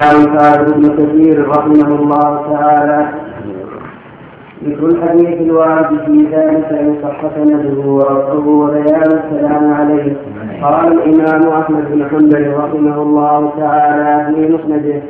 قال ابن كثير رحمه الله تعالى. ذكر الحديث الوارد في ذلك أن صح سنده ورفعه وبيان السلام عليه. قال الإمام أحمد بن حنبل رحمه الله تعالى في مسنده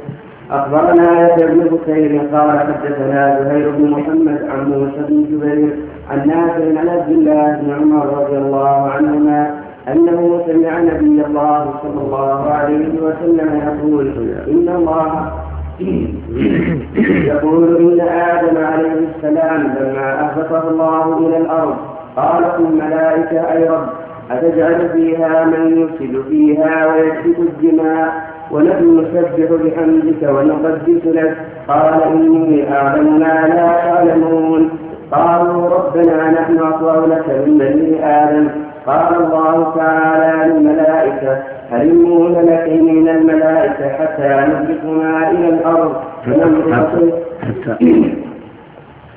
أخبرنا يحيى بن بكير قال حدثنا زهير بن محمد عن موسى بن جبير عن نافع عن عبد الله بن عمر رضي الله عنهما أنه سمع نبي الله صلى الله عليه وسلم يقول إن الله يقول إن آدم عليه السلام لما أهبطه الله إلى الأرض قالت الملائكة أي رب أتجعل فيها من يفسد فيها ويسفك الدماء ونحن نسبح بحمدك ونقدس لك؟ قال إني أعلم ما لا تعلمون. قالوا ربنا نحن أطوع لك من بني آدم. قال الله تعالى للملائكة هلموا لك من الملائكة حتى نهبطهما إلى الأرض. فننظر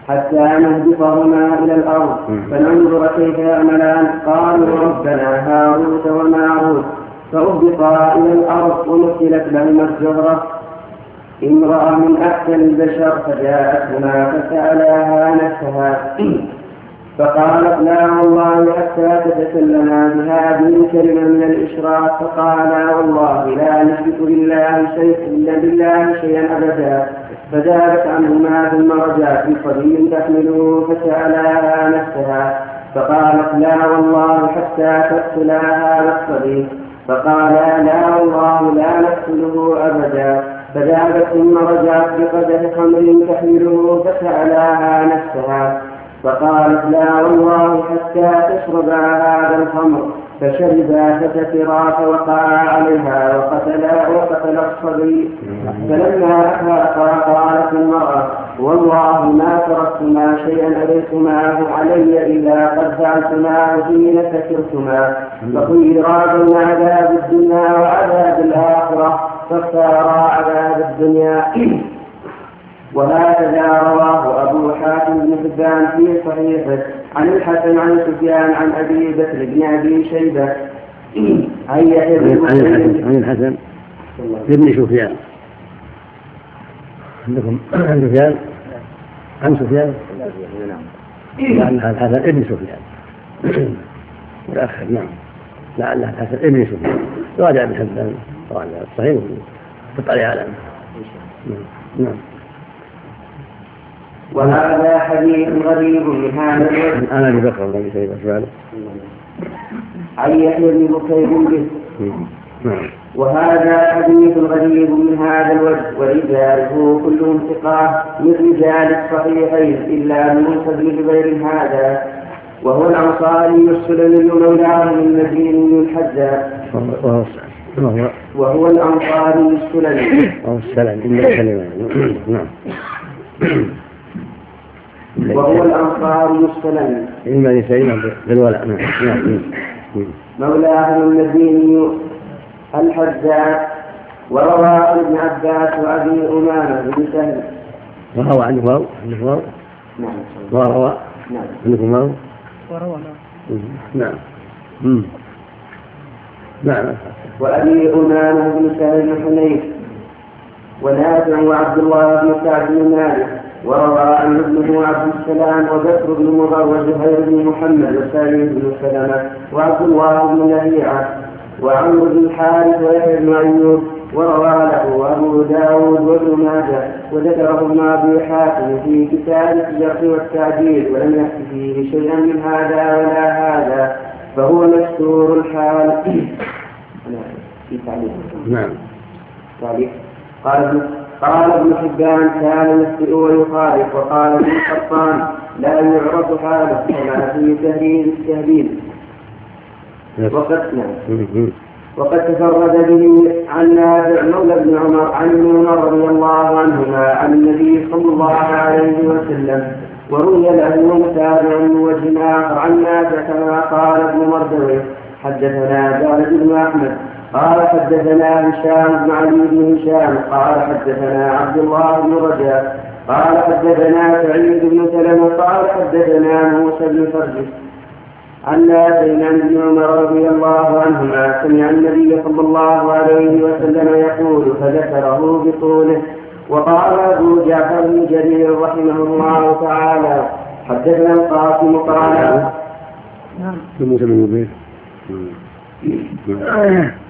حتى نهبطهما إلى الأرض. فننظر كيف يعملان. قالوا ربنا هاروت وماروت فأهبطا إلى الأرض ومثلت لهما الزهرة امرأة من أحسن البشر فجاءتهما فسألاها نفسها. فقالت لا والله حتى تتكلما بهذه الكلمة من الإشراك فقالا والله لا نشرك بالله شيئا إلا بالله شيئا أبدا. فذهبت عنهما ثم رجعت بصبي تحمله فسألاها نفسها. فقالت لا والله حتى تقتلا هذا الصبي. فقالا لا والله لا نقتله أبدا. فذهبت ثم رجعت بقدر خمر تحمله فسألاها نفسها. فقالت لا والله حتى تشربا هذا الخمر فشربا فتكرا فوقعا عليها وقتلا وقتل الصبي. فلما افاقا قالت المرأة والله ما تركتما شيئا أريتماه علي إلا قد فعلتماه حين سكرتما. فخيرا بين عذاب الدنيا وعذاب الآخرة فاختارا عذاب الدنيا. وهكذا رواه أبو حاتم بن حبان في صحيحه عن الحسن عن سفيان عن أبي بكر بن أبي شيبة. عن يحيى بن عن الحسن. بن سفيان. عندكم عن سفيان؟ عن سفيان؟ لعلها الحسن ابن سفيان. متأخر نعم. لعلها الحسن ابن سفيان. راجع ابن حبان. طبعا الصحيح قطع علامه نعم نعم. وهذا حديث غريب من هذا الوجه أنا أبي بكر بن شيبة سؤاله عن يحيى بن بكير به نعم. وهذا حديث غريب من هذا الوجه ورجاله كلهم ثقات من رجال الصحيحين إلا موسى بن جبير هذا. وهو الأنصاري السلمي مولاه المديني الحجاج. وهو وهو الأنصاري السلمي الكلمة نعم. وهو الأنصاري السلمي إما يسعين بالولاء. نعم. نعم مولاه المديني الحجاج وروى عن ابن عباس وأبي أمامة بن سهل. وروى عنه واو عنه واو. نعم. وروى نعم. عندكم واو. وروى. نعم. مم. نعم. وأبي أمامة بن سهل بن حنيف ونافع وعبد الله بن سعد بن مالك. وروى عن ابنه عبد السلام وبكر بن مضر وزهير بن محمد وسعيد بن سلمة وعبد الله بن لهيعة وعمرو بن الحارث ويحيى بن أيوب وروى له أبو داود وابن ماجه وذكره ابن أبي حاتم في كتاب الجرح والتعديل ولم يأت فيه شيئا من هذا ولا هذا فهو مستور الحال. في تعليق. نعم. تعليق. قال ابن قال ابن حبان كان يخطئ ويخالف وقال ابن قطان لا يعرف حاله كما في تهريب التهذيب وقد نعم. وقد تفرد به عن نافع مولى بن عمر عن ابن عمر رضي الله عنهما عن النبي صلى الله عليه وسلم وروي له متابع من وجه آخر عن نافع كما قال ابن مردويه حدثنا زاد بن أحمد قال حدثنا هشام بن علي بن هشام قال حدثنا عبد الله بن رجاء قال حدثنا سعيد بن سلمة قال حدثنا موسى بن فرجس عن نافع عن ابن عمر رضي الله عنهما سمع النبي صلى الله عليه وسلم يقول فذكره بطوله وقال أبو جعفر بن جرير رحمه الله تعالى حدثنا القاسم قال نعم. موسى بن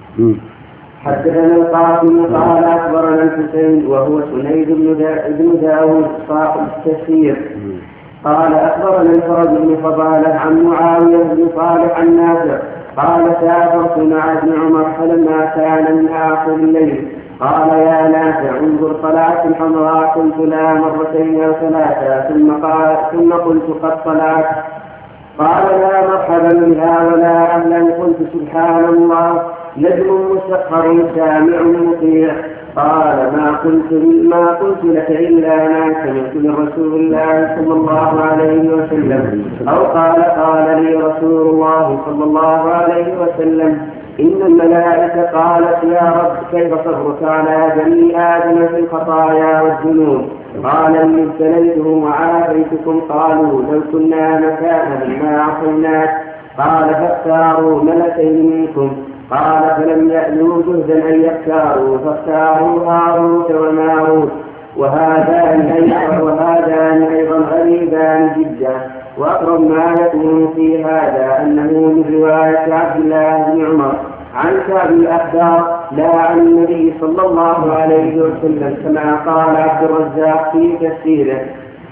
حدثنا القاسم قال أخبرنا الحسين وهو سنيد بن داود صاحب التفسير. قال أخبرنا الفرج بن فضالة عن معاوية بن صالح النافع قال سافرت مع ابن عمر فلما كان من آخر الليل. قال يا نافع انظر طلعت الحمراء قلت لا مرتين أو ثلاثة. ثم قال ثم قلت قد طلعت. قال لا مرحبا بها ولا أهلا. قلت سبحان الله. نجم مسخر سامع مطيع. قال ما قلت ما قلت لك إلا ما سمعت من رسول الله صلى الله عليه وسلم. أو قال قال لي رسول الله صلى الله عليه وسلم إن الملائكة قالت يا رب كيف صبرك على بني آدم في الخطايا والذنوب؟ قال إن ابتليتهم وعافيتكم قالوا لو كنا مكانا ما عصيناك. قال فاختاروا ملكين منكم. قال فلم يألوا جهدا أن يختاروا فاختاروا هاروت وماروت وهذان أيضا وهذان أيضا غريبان جدا. وأقرب ما يكون في هذا أنه من رواية عبد الله بن عمر عن كعب الأخبار لا عن النبي صلى الله عليه وسلم كما قال عبد الرزاق في تفسيره.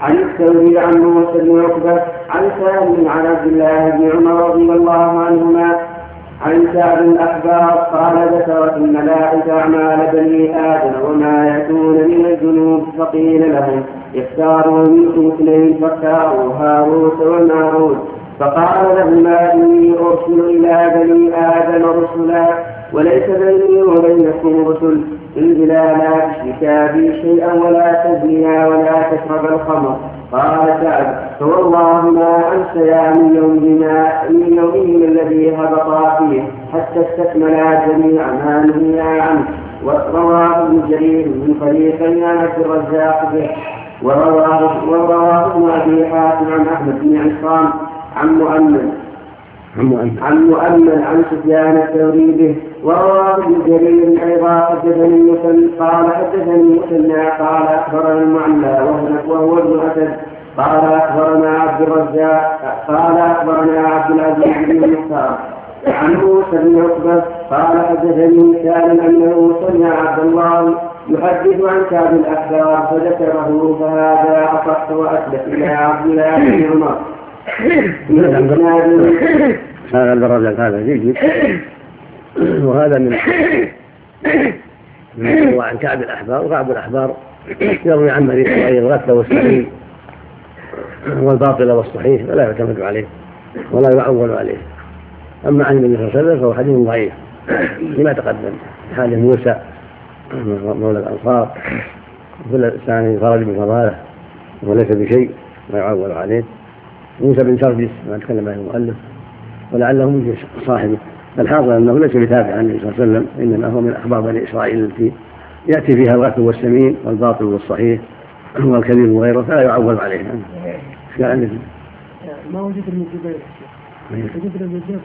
عن الثوري عن موسى بن عقبة عن سالم عن عبد الله بن عمر رضي الله عنهما عن كعب الأخبار قال ذكرت الملائكة أعمال بني آدم وما يكون من الذنوب فقيل لهم اختاروا منكم اثنين فاختاروا هاروت وماروت. فقال لهما إني أرسل إلى بني آدم رسلا وليس بيني وبينكم رسل. إلا لا تشركا بي شيئا ولا تزنيا ولا تشرب الخمر. قال سعد فوالله ما أنسيا من يومهما من يومهم الذي هبطا فيه حتى استكملا جميع ما نهيا عنه. ورواه ابن جرير من طريقين عن الرزاق به. ورواه ورواه ابن أبي حاتم عن أحمد بن عصام عن مؤمن عن مؤمن عن سفيان الثوري به ورواه ابن جرير أيضا حدثني المثنى قال حدثني المثنى قال أخبرنا المعلى وهو ابن أسد قال أخبرنا عبد الرزاق قال أخبرنا عبد العزيز بن المختار. عن موسى بن عقبة قال حدثني سالم أنه سمع عبد الله يحدث عن كعب الأحبار فذكره فهذا اصح وأثبت إلى عبد الله بن عمر. هذا الدرجات هذا جيد وهذا من من عن كعب الأحبار وكعب الأحبار يروي عن مريض الغث والسليم والباطل والصحيح فلا يعتمد عليه ولا يعول عليه. أما عن النبي صلى الله عليه وسلم فهو حديث ضعيف لما تقدم. حال موسى مولى الأنصار كل إنسان خرج من فضاله وليس بشيء لا يعول عليه. موسى بن سرجس ما تكلم عنه المؤلف ولعله من صاحبه. الحاصل أنه ليس بتابع عن النبي صلى الله عليه وسلم إنما هو من أخبار بني إسرائيل التي يأتي فيها الغث والسمين والباطل والصحيح والكبير وغيره فلا يعول عليه عندك؟ ما وجد ابن الزبير وجد ابن الجبر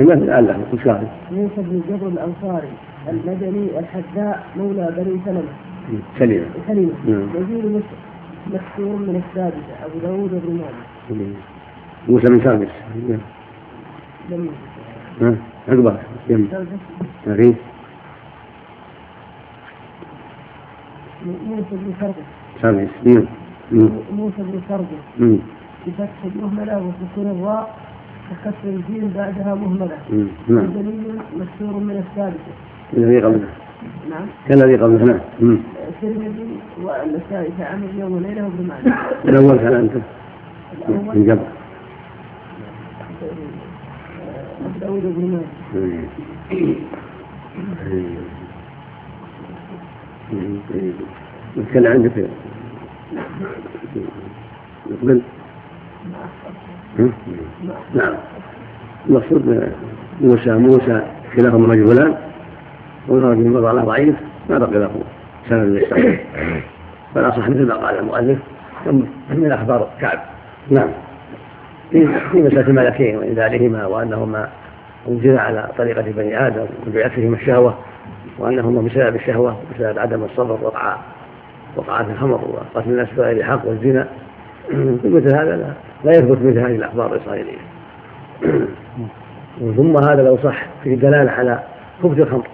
المثل لعله إيش قال؟ موسى بن الجبر الأنصاري المدني الحذاء مولى بني سلمة. سليمه سليمه يزيد مكسور من السادسه ابو داوود بن مالك موسى بن ثابت. ها؟ يم. أخي موسى بن سرقة ثابت. موسى بن سرقة بفتح المهملة وسكون الراء وكسر الجيم بعدها مهملة. نعم. دليل مكسور من الثالثة الذي قبله. نعم. كالذي قبله. نعم. الترمذي والنسائي عمل يوم وليلة وابن ماجه. الأول كان أنت. بن نتكلم عندك يقبل نعم. المقصود موسى موسى كلاهما رجلان والرجل وضع له ضعيف ما بقي له سند يستقيم فلا صح مثل ما قال المؤلف. من أخبار كعب. نعم. في مسألة الملكين وإنزالهما وأنهما أنزل على طريقة بني آدم وبعثهما الشهوة وأنهما بسبب الشهوة بسبب عدم الصبر وقع وقع في الخمر وقتل الناس بغير حق والزنا. مثل هذا لا, لا يثبت مثل هذه الأخبار الإسرائيلية. ثم هذا لو صح فيه دلالة على خبث الخمر.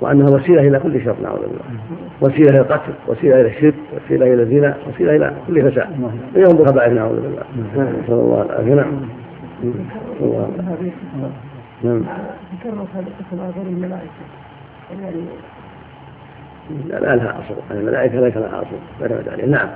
وأنها وسيلة إلى كل شر نعوذ بالله. وسيلة إلى القتل وسيلة إلى الشرك وسيلة إلى الزنا وسيلة إلى كل فساد. يوم بالخبائث نعوذ بالله. نسأل الله العافية. نعم. نعم. القسم غير الملائكة يعني لا, لها أصل. الملائكة ليس لها أصل. لا عليه نعم.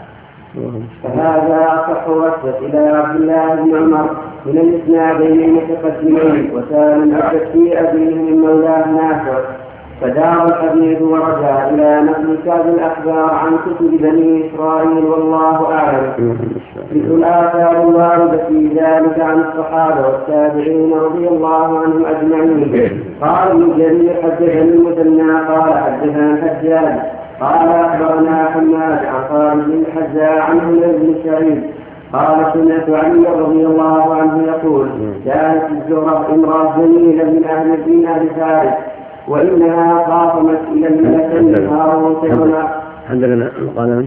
فهذا أصح وصف إلى عبد الله بن عمر من الإسنادين المتقدمين وسالم في أبيه من مولاه نافع. فدار الحديث ورجع إلى نقل كتاب الأخبار عن كتب بني إسرائيل والله أعلم. مثل الآثار الواردة في ذلك عن الصحابة والتابعين رضي الله عنهم أجمعين. قال ابن جرير حدثني المثنى قال حدثنا الحجاج قال أخبرنا حماد عن خالد بن الحجاج عن عمر بن سعيد. قال سمعت علي رضي الله عنه يقول كانت الزهرة امرأة جميلة من أهل من أهل فارس. وإنها خاصمت إلى الملكين هاروت حدثنا قال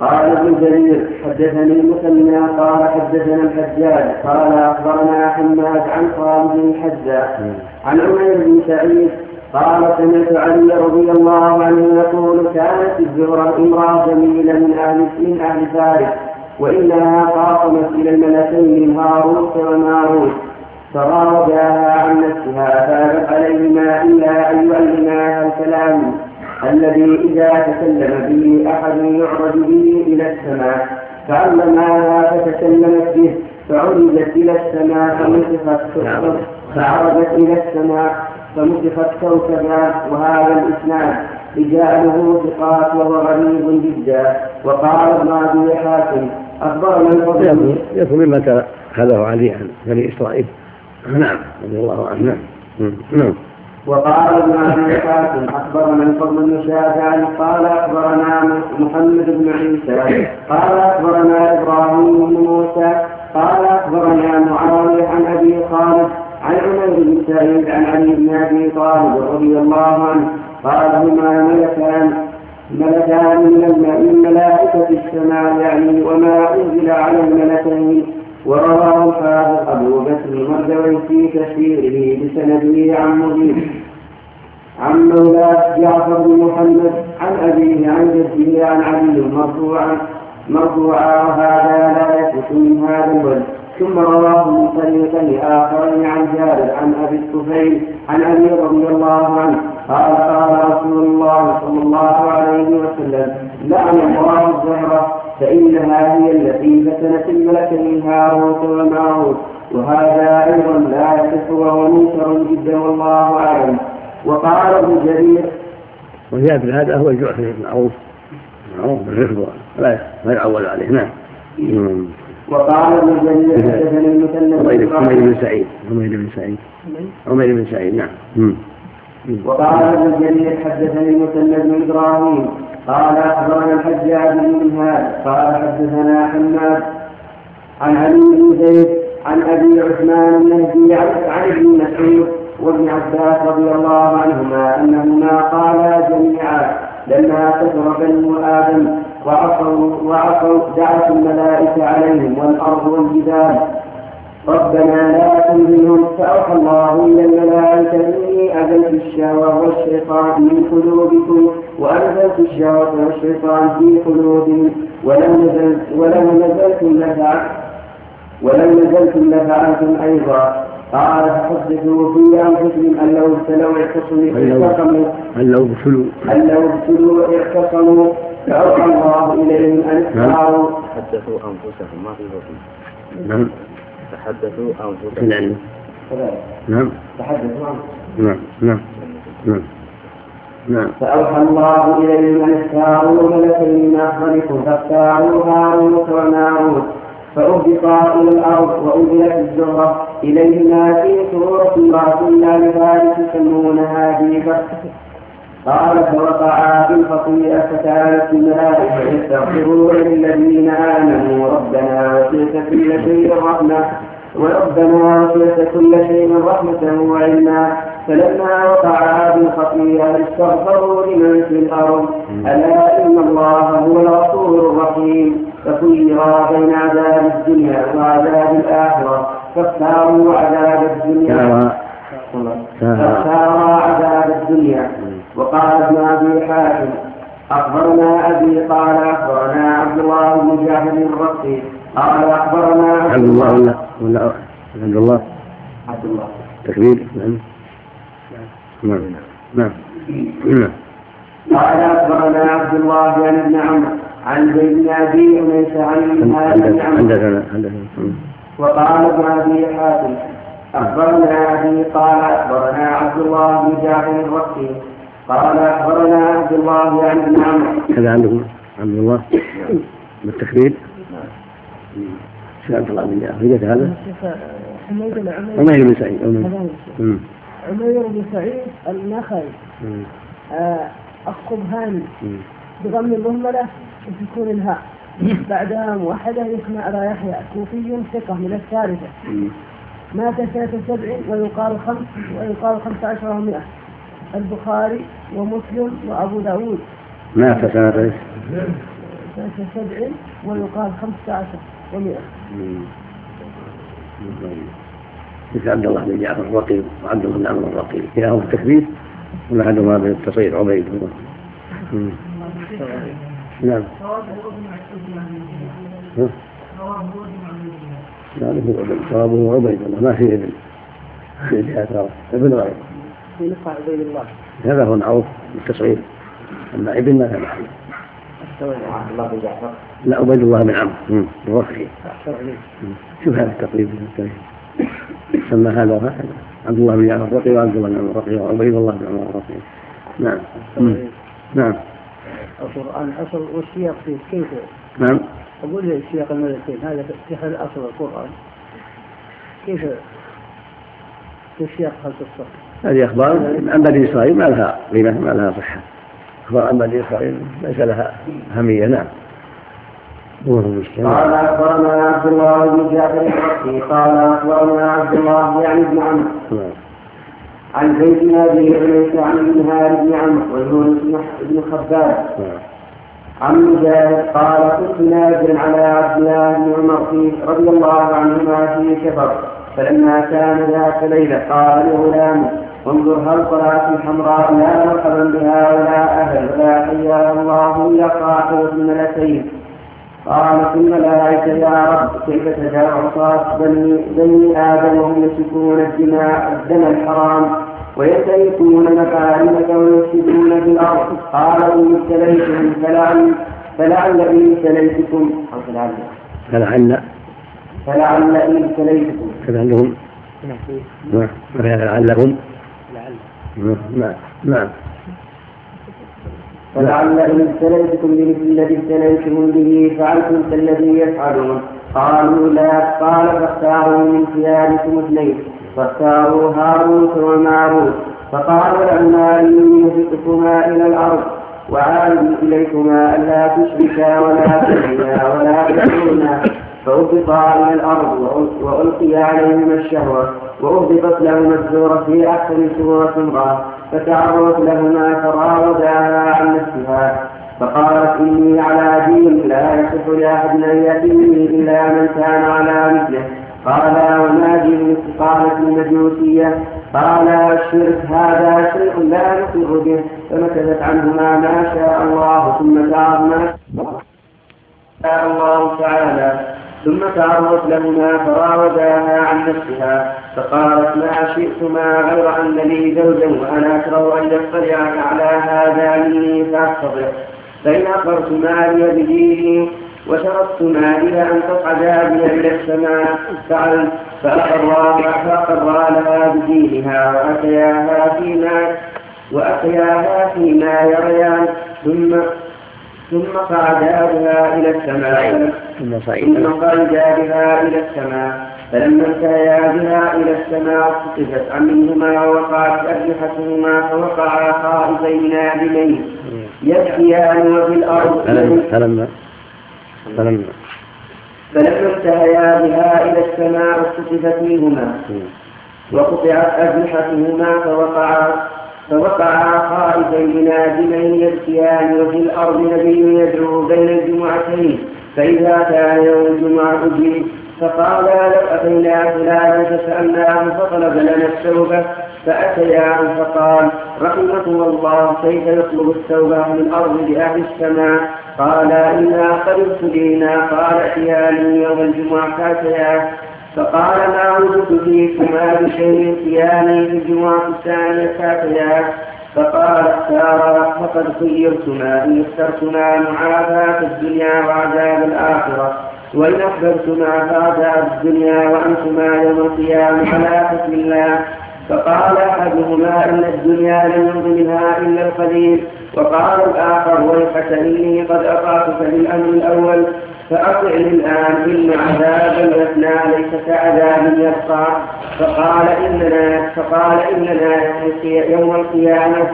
قال ابن جرير حدثني المثنى قال حدثنا الحجاج قال أخبرنا حماد عن خالد بن الحجاج عن عمير بن سعيد قال سمعت علي رضي الله عنه يقول كانت الزهرة امرأة جميلة من أهل من أهل فارس وإنها خاصمت إلى الملكين هاروت وماروت فراوداها عن نفسها فابت عليهما إلا أن يعلماها الكلام الذي إذا تكلم به أحد يعرج به إلى السماء فعلماها فتكلمت به فعرجت إلى السماء نعم. فعرجت إلى السماء فمسخت كوكبا وهذا الإسناد رجاله ثقات وهو غريب جدا وقال ابن أبي حاتم أخبرنا الفضل يكون مما كان خذه علي عن بني إسرائيل نعم رضي الله عنه. نعم. نعم. وقال ابن أبي حاتم أخبرنا الفضل بن شافع قال أخبرنا محمد بن عيسى قال أخبرنا إبراهيم بن موسى قال أخبرنا معاوية عن أبي خالد عن عمر بن سعيد عن علي بن أبي طالب رضي الله عنه قال هما ملكان ملكان من ملائكة السماء يعني وما أنزل على الملكين. ورواه الحافظ أبو بكر مردوي في تفسيره بسنده عن مجيب. عن مولاه جعفر بن محمد عن أبيه عن جده عن علي مرفوعا مرفوعا وهذا لا يثبت من هذا الوجه ثم رواه من طريقين آخرين عن جابر عن أبي الطفيل عن علي رضي الله عنه. قال قال رسول الله صلى الله عليه وسلم لعن الله الزهرة فإنها هي التي فتنت الملكين هاروت وماروت وهذا أيضا لا يصح وهو منكر جدا والله أعلم. وقال ابن جرير وزيادة هذا هو الجعفر بن عوف. معروف بالرفض لا لا يعول عليه نعم. وقال ابن جرير حدثني المثنى عمير بن سعيد. عمير بن سعيد. عمير بن سعيد نعم. وقال ابن جرير حدثني المثنى بن إبراهيم قال أخبرنا الحجاج بن هاد قال حدثنا حماد عن علي بن زيد عن أبي عثمان النهدي عن ابن مسعود وابن عباس رضي الله عنهما أنهما قالا جميعا لما كثر بنو آدم وعصوا وعصوا دعت الملائكة عليهم والأرض والجبال. ربنا لا تنزلهم فأوحى الله إلى الملائكة إني أزلت الشهوة والشيطان من قلوبكم وأنزلت الشهوة والشيطان في قلوبهم ولو نزلت ولو نزلتم لفعلتم ولو نزلتم لفعلتم أيضا. قال فحدثوا في أنفسهم أن لو ابتلوا اعتصموا اعتصموا. أن لو ابتلوا. أن لو ابتلوا اعتصموا. فأوحى الله إليهم أن اختاروا حدثوا أنفسهم. ما في بطن نعم. تحدثوا أنفسهم نعم. نعم. تحدثوا نعم. نعم. نعم. نعم. فأوحى الله إليهم أن اختاروا ملكين من أفضلكم فاختاروا هاروت وماروت فأهبطا إلى الأرض وأنزلت الزهرة. إليهما في سورة امرأة الله لذلك يسمونها ديبة قال فوقعا في الخطيئة فكانت الملائكة يستغفرون للذين آمنوا. ربنا وسعت كل شيء رحمة وربنا وسعت كل شيء رحمة وعلما. فلما وقع هذه الخطيئة استغفروا لمن في الأرض. ألا إن الله هو الغفور الرحيم. فخيرا بين عذاب الدنيا وعذاب الآخرة. فاختاروا عذاب الدنيا. فاختارا عذاب الدنيا. وقال ابن أبي حاتم أخبرنا أبي قال أخبرنا عبد الله بن جابر الرقي قال أخبرنا عبد الله ولا ولا عبد الله. عبد الله. تكبير؟ نعم. نعم. نعم. نعم. قال أخبرنا عبد الله بن ابن عمرو عن زيد بن أبي أنيس عن هذا بن عمرو. وقال ابن أبي حاتم أخبرنا أبي قال أخبرنا عبد الله بن جابر الرقي قال أخبرنا عبد الله عن ابن عمرو كذا عندكم عبد الله. بالتكبير شو عبد الله بن جعفر هذا؟ عمير بن سعيد. عمير بن سعيد. النخعي. آه، الصبهاني بضم المهملة وسكون الهاء. بعدها موحدة يسمى أبا يحيى كوفي ثقة من الثالثة. مات سنة سبع ويقال خمس ويقال خمس عشر ومئة البخاري ومسلم وأبو داود. مات سنة إيش؟ سنة سبع ويقال خمسة عشر ومئة. مثل عبد الله بن جعفر الرقيب وعبد الله بن عمرو الرقيب؟ كلاهما بالتكبير ولا احدهما بالتصغير عبيد نعم. لا له عبيد. الله ما فيه ابن في جهة ابن غير في عبيد الله. هذا هو المعروف بالتصغير أما ابن ما كان عبد الله بن جعفر. لا عبيد الله بن عمرو الرقي شوف هذا التقريب. سمى هذا وهكذا عبد الله بن جعفر الرقي وعبد الله بن عمر الرقي وعبيد الله بن عمر الرقي نعم. نعم. القرآن أصل والسياق فيه. كيف؟ نعم. أقول لي السياق الملكين. هذا في هذا أصل القرآن كيف؟ في سياق هذا القصة هذه أخبار عن بني إسرائيل ما لها قيمة ما لها صحة. أخبار عن بني إسرائيل ليس لها أهمية نعم. قال أخبرنا عبد الله بن جابر الرقي قال أخبرنا عبد الله يعني بن عمرو. نعم. عن زيد بن أبي عميس عن ابن هاري بن عمرو ويونس بن خباب. نعم. عن مجاهد قال كنت نازلا على عبد الله بن عمر رضي الله عنهما في سفر فلما كان ذات ليلة قال لغلامه انظر هل طلعت الحمراء لا مرحبا بها ولا أهل ولا حيا الله الا قاعدة الملكين قالت الملائكة يا رب كيف تدع عصاة بني, بني آدم وهم يسفكون الدماء الدم الحرام ويتركون مكارمك ويفسدون في الأرض قال إن ابتليتهم فلعل فلعل إن ابتليتكم. أو فلعل فلعل فلعل إن ابتليتكم. فلعلهم. نعم. لعلهم نعم. نعم. ولعل إن ابتليتكم بمثل الذي ابتليتم به فعلتم كالذي يفعلون. قالوا لا قال فاختاروا من ثيابكم اثنين. فاختاروا هاروت وماروت فقالوا لهما إني مهلككما إلى الأرض وعاد إليكما ألا تشركا ولا تحيا ولا تكونا فأهبطا إلى الأرض وألقي عليهما الشهوة وأهبطت لهما الزور في أحسن سورة امرأة فتعرضت لهما فراوداها عن نفسها فقالت إني على دين لا يصح لأحد أن يأتيني إلا من كان على مثله. قال وما دين قالت المجوسية؟ قال الشرك هذا شيء لا نقر به فمكثت عنهما ما شاء الله ثم تعرض ما شاء الله تعالى. ثم تعرضت لهما فراوداها عن نفسها فقالت ما شئتما غير أن لي زوجا وأنا أكره أن يطلع على هذا مني فأحتضر فإن أقرت مالي بديني وشرطتما إلى أن تصعدا بي إلى السماء فعلت فأقرا فأقرا لها بدينها وأتياها فيما وأتياها فيما يريان ثم ثم صعدا بها إلى السماء. ثم صعدا بها إلى السماء. فلما انتهيا بها إلى السماء سقطت عنهما ووقعت أجنحتهما فوقعا خائفين نادمين يبكيان وفي الأرض. فلما فلما فلما فلما انتهيا بها إلى السماء اختطف فيهما وقطعت أجنحتهما فوقعا فوقعا خائفين نادمين يبكيان وفي الأرض نبي يدعو بين الجمعتين فإذا كان يوم الجمعة أجيب فقالا لو أتينا فلانا فسألناه فطلب لنا التوبة فأتياه فقال رحمكم الله كيف يطلب التوبة من أرض لأهل السماء؟ قال إنا قد ابتلينا قال ائتياني يوم الجمعة فأتياه فقال ما وجدت فيكما بشيء ائتياني في الجمعة الثانية فأتياه فقال اختارا فقد خيرتما إن اخترتما معافاة الدنيا وعذاب الآخرة. وإن أحببتما فعذاب الدنيا وأنتما يوم القيامة على حكم الله فقال أحدهما إن الدنيا لم يمض منها إلا القليل. وقال الآخر ويحك إني قد أطعتك بالأمر الأول. فأطعني الآن إن عذاب يفنى ليس كعذاب يبقى. فقال إننا فقال إننا يوم القيامة.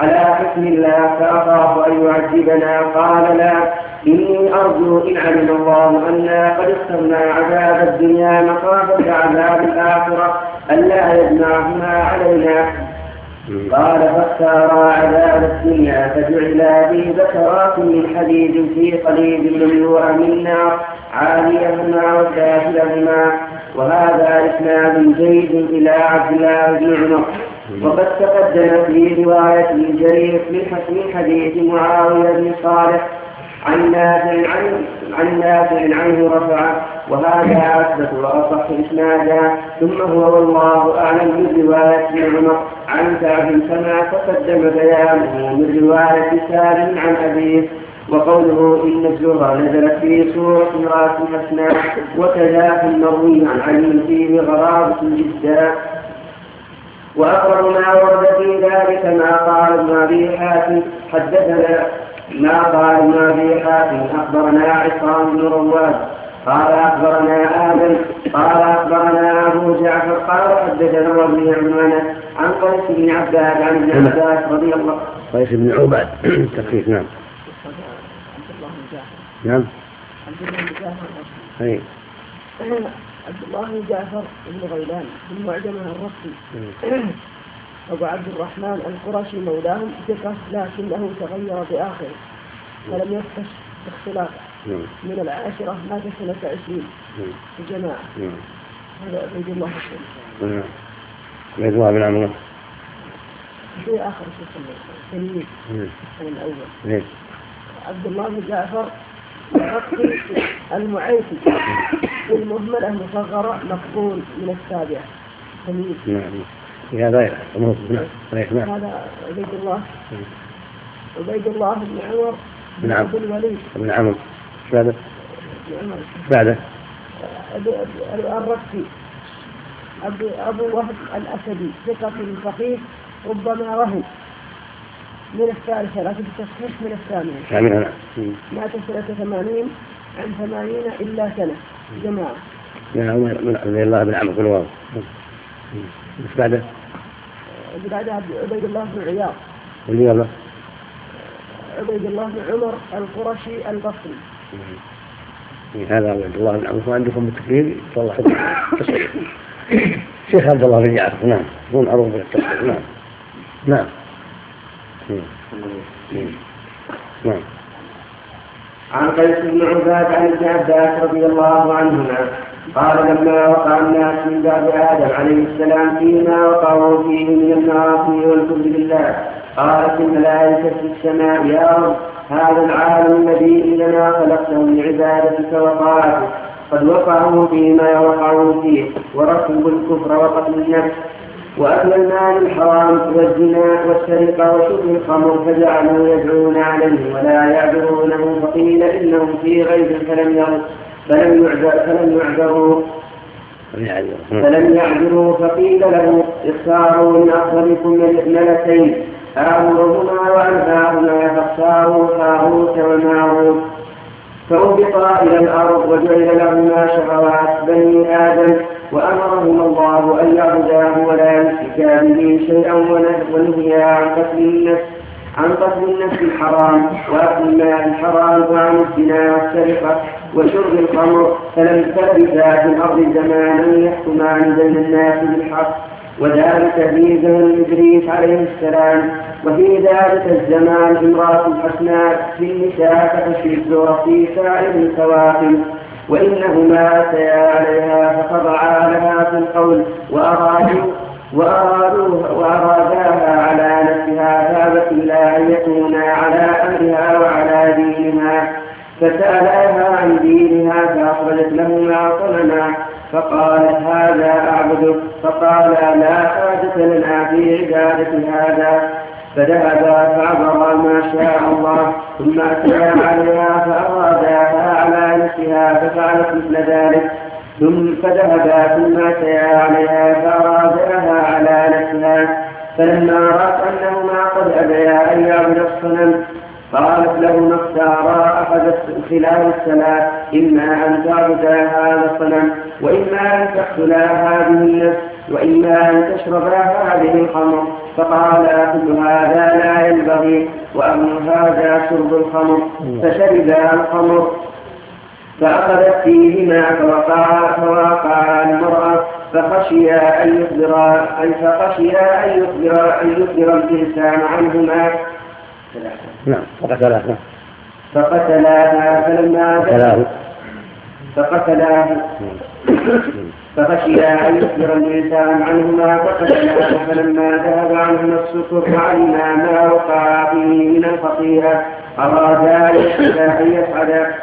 على حكم الله فأخاف أن يعذبنا. قال لا. إني أرجو إن علم الله أنا قد اخترنا عذاب الدنيا مخافة عذاب الآخرة. ألا يجمعهما علينا. قال فاختارا عذاب الدنيا فجعل به ذكرات من حديد في قليب مملوء من نار عاليهما وسافلهما وهذا إسناد جيد إلى عبد الله بن عمر. وقد تقدم في رواية الجرير من حديث معاوية بن صالح عن نافع عن عن نافع عنه رفع وهذا أثبت وأصح إسنادا. ثم هو والله أعلم من رواية ابن عمر عن كعب كما تقدم بيانه من رواية سالم عن أبيه. وقوله إن الزهر نزلت في سورة امرأة حسنى وكذا في المروي عن علي فيه غرابة جدا. وأقرب ما ورد في ذلك ما قال ابن أبي حاتم حدثنا ما قال ابن ابي حاتم أخبرنا عصام بن رواد. قال أخبرنا آدم. قال أخبرنا أبو جعفر. قال حدثنا ربيع بن انس عن قيس بن عباد عن ابن عباس رضي الله قيس بن عباد. تخفيف نعم. نعم. عبد الله بن جعفر أي. عبد الله بن جعفر بن غيلان. بن معجمه الرقي أبو عبد الرحمن القرشي مولاهم ثقة لكنه تغير بآخره فلم يفتش اختلافه نعم. من العاشرة مات سنة عشرين نعم. في جماعة نعم. هذا عبيد الله نعم. عبيد الله بن عمرو في آخر شيخ التلميذ. نعم. الأول؟ عبد الله بن جعفر الرقي المعيفي المهملة مصغرة مقبول من السابعة. تلميذ. نعم في هذا نعم نعم. هذا عبيد الله. عبيد الله بن عمر بن نعم. عبد الوليد. بن عمرو بعده؟ بن عمر بعده الرقي أبو, أبو وهب الأسدي. ثقة فقيه. ربما وهم من الثالثة. لكن التصحيح من الثامنة. كاملة نعم. مات سنة ثمانين عن ثمانين إلا سنة. جماعة. من عبد الله بن عمرو بن واو بس بعده بعد عبيد الله بن عياض. واللي يلا عبيد الله بن عمر القرشي البصري. هذا عبد الله بن عمرو عندكم حكم تصحيح شيخ عبد الله بن جعفر نعم. هو معروف بالتصحيح نعم. نعم. نعم. عن قيس بن عباد عن ابن عباس رضي الله عنهما قال لما وقع الناس من بعد آدم عليه السلام فيما وقعوا فيه من المعاصي والكفر بالله قالت الملائكة في السماء يا رب هذا العالم الذي إننا خلقته لعبادتك وطاعتك قد وقعوا فيما وقعوا فيه وركبوا الكفر وقتل النفس وأكل المال الحرام والزنا والسرقة وشرب الخمر فجعلوا يدعون عليه ولا يعذرونه فقيل إنهم في غيب فلم يروا فلم يعذر فلم يعذروا. فلم يعذروا. فقيل له اختاروا من أفضلكم ملكين هارونهما وأنهاهما فاختاروا هاروت وماروت فأهبطا إلى الأرض وجعل لهما شهوات بني آدم. وأمرهما الله أن يعبداه ولا يشركا به شيئا ونهيا عن قتل النفس عن قتل النفس الحرام وأكل الماء الحرام وعن الزنا والسرقة وشرب الخمر فلم تلبثا في الأرض زمانا يحكمان بين الناس بالحق. وذلك في زمن إدريس عليه السلام وفي ذلك الزمان امرأة حسناء في النساء الزور في سائر الكواكب وإنهما أتيا عليها فخضعا لها في القول وأرادوا وأرادوها وأراداها على نفسها ثابت إلا أن يكونا على أمرها وعلى دينها. فسألها عن دينها فأخرجت لهما صنما فقالت هذا أعبدك فقال لا حاجة لنا في عبادة هذا. فذهبا فعبرا ما شاء الله ثم أتيا عليها فأراداها نفسها ففعلت مثل ذلك. ثم فذهبا ثم أتيا عليها فأراداها على نفسها. فلما رأت أنهما قد أبيا أن يعبد الصنم قالت لهما اختارا أحد خلال الثلاث إما أن تعبدا هذا الصنم وإما أن تقتلا هذه النفس وإما أن تشربا هذه الخمر. فقال كل هذا لا ينبغي وأمر هذا شرب الخمر. فشربا الخمر. فأخذت فيهما فوقع فوقع المرأة فخشيا أن يخبر أي فخشيا أن يخبر أن يخبر الإنسان عنهما. نعم فقتلاه نعم. فقتلاها فلما قتلاه فقتلاه فخشيا أن يخبر الإنسان عنهما فقتلاه فلما ذهب عنهما السكر وعلما ما وقع فيه من الخطيئة أرادا أن يصعدا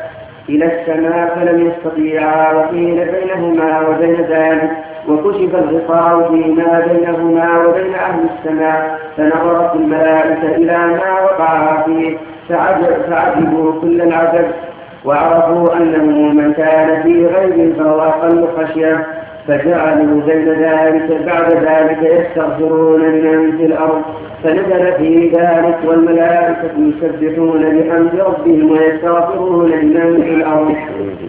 إلى السماء فلم يستطيعا وقيل بينهما وبين ذلك وكشف الغطاء فيما بينهما وبين أهل السماء فنظرت الملائكة إلى ما وقع فيه فعجبوا كل العجب وعرفوا أنه من كان في غيب فهو أقل خشية. فجعلوا بين ذلك بعد ذلك يستغفرون لمن في الأرض. فنزل في ذلك والملائكة يسبحون بحمد ربهم ويستغفرون لمن في الأرض.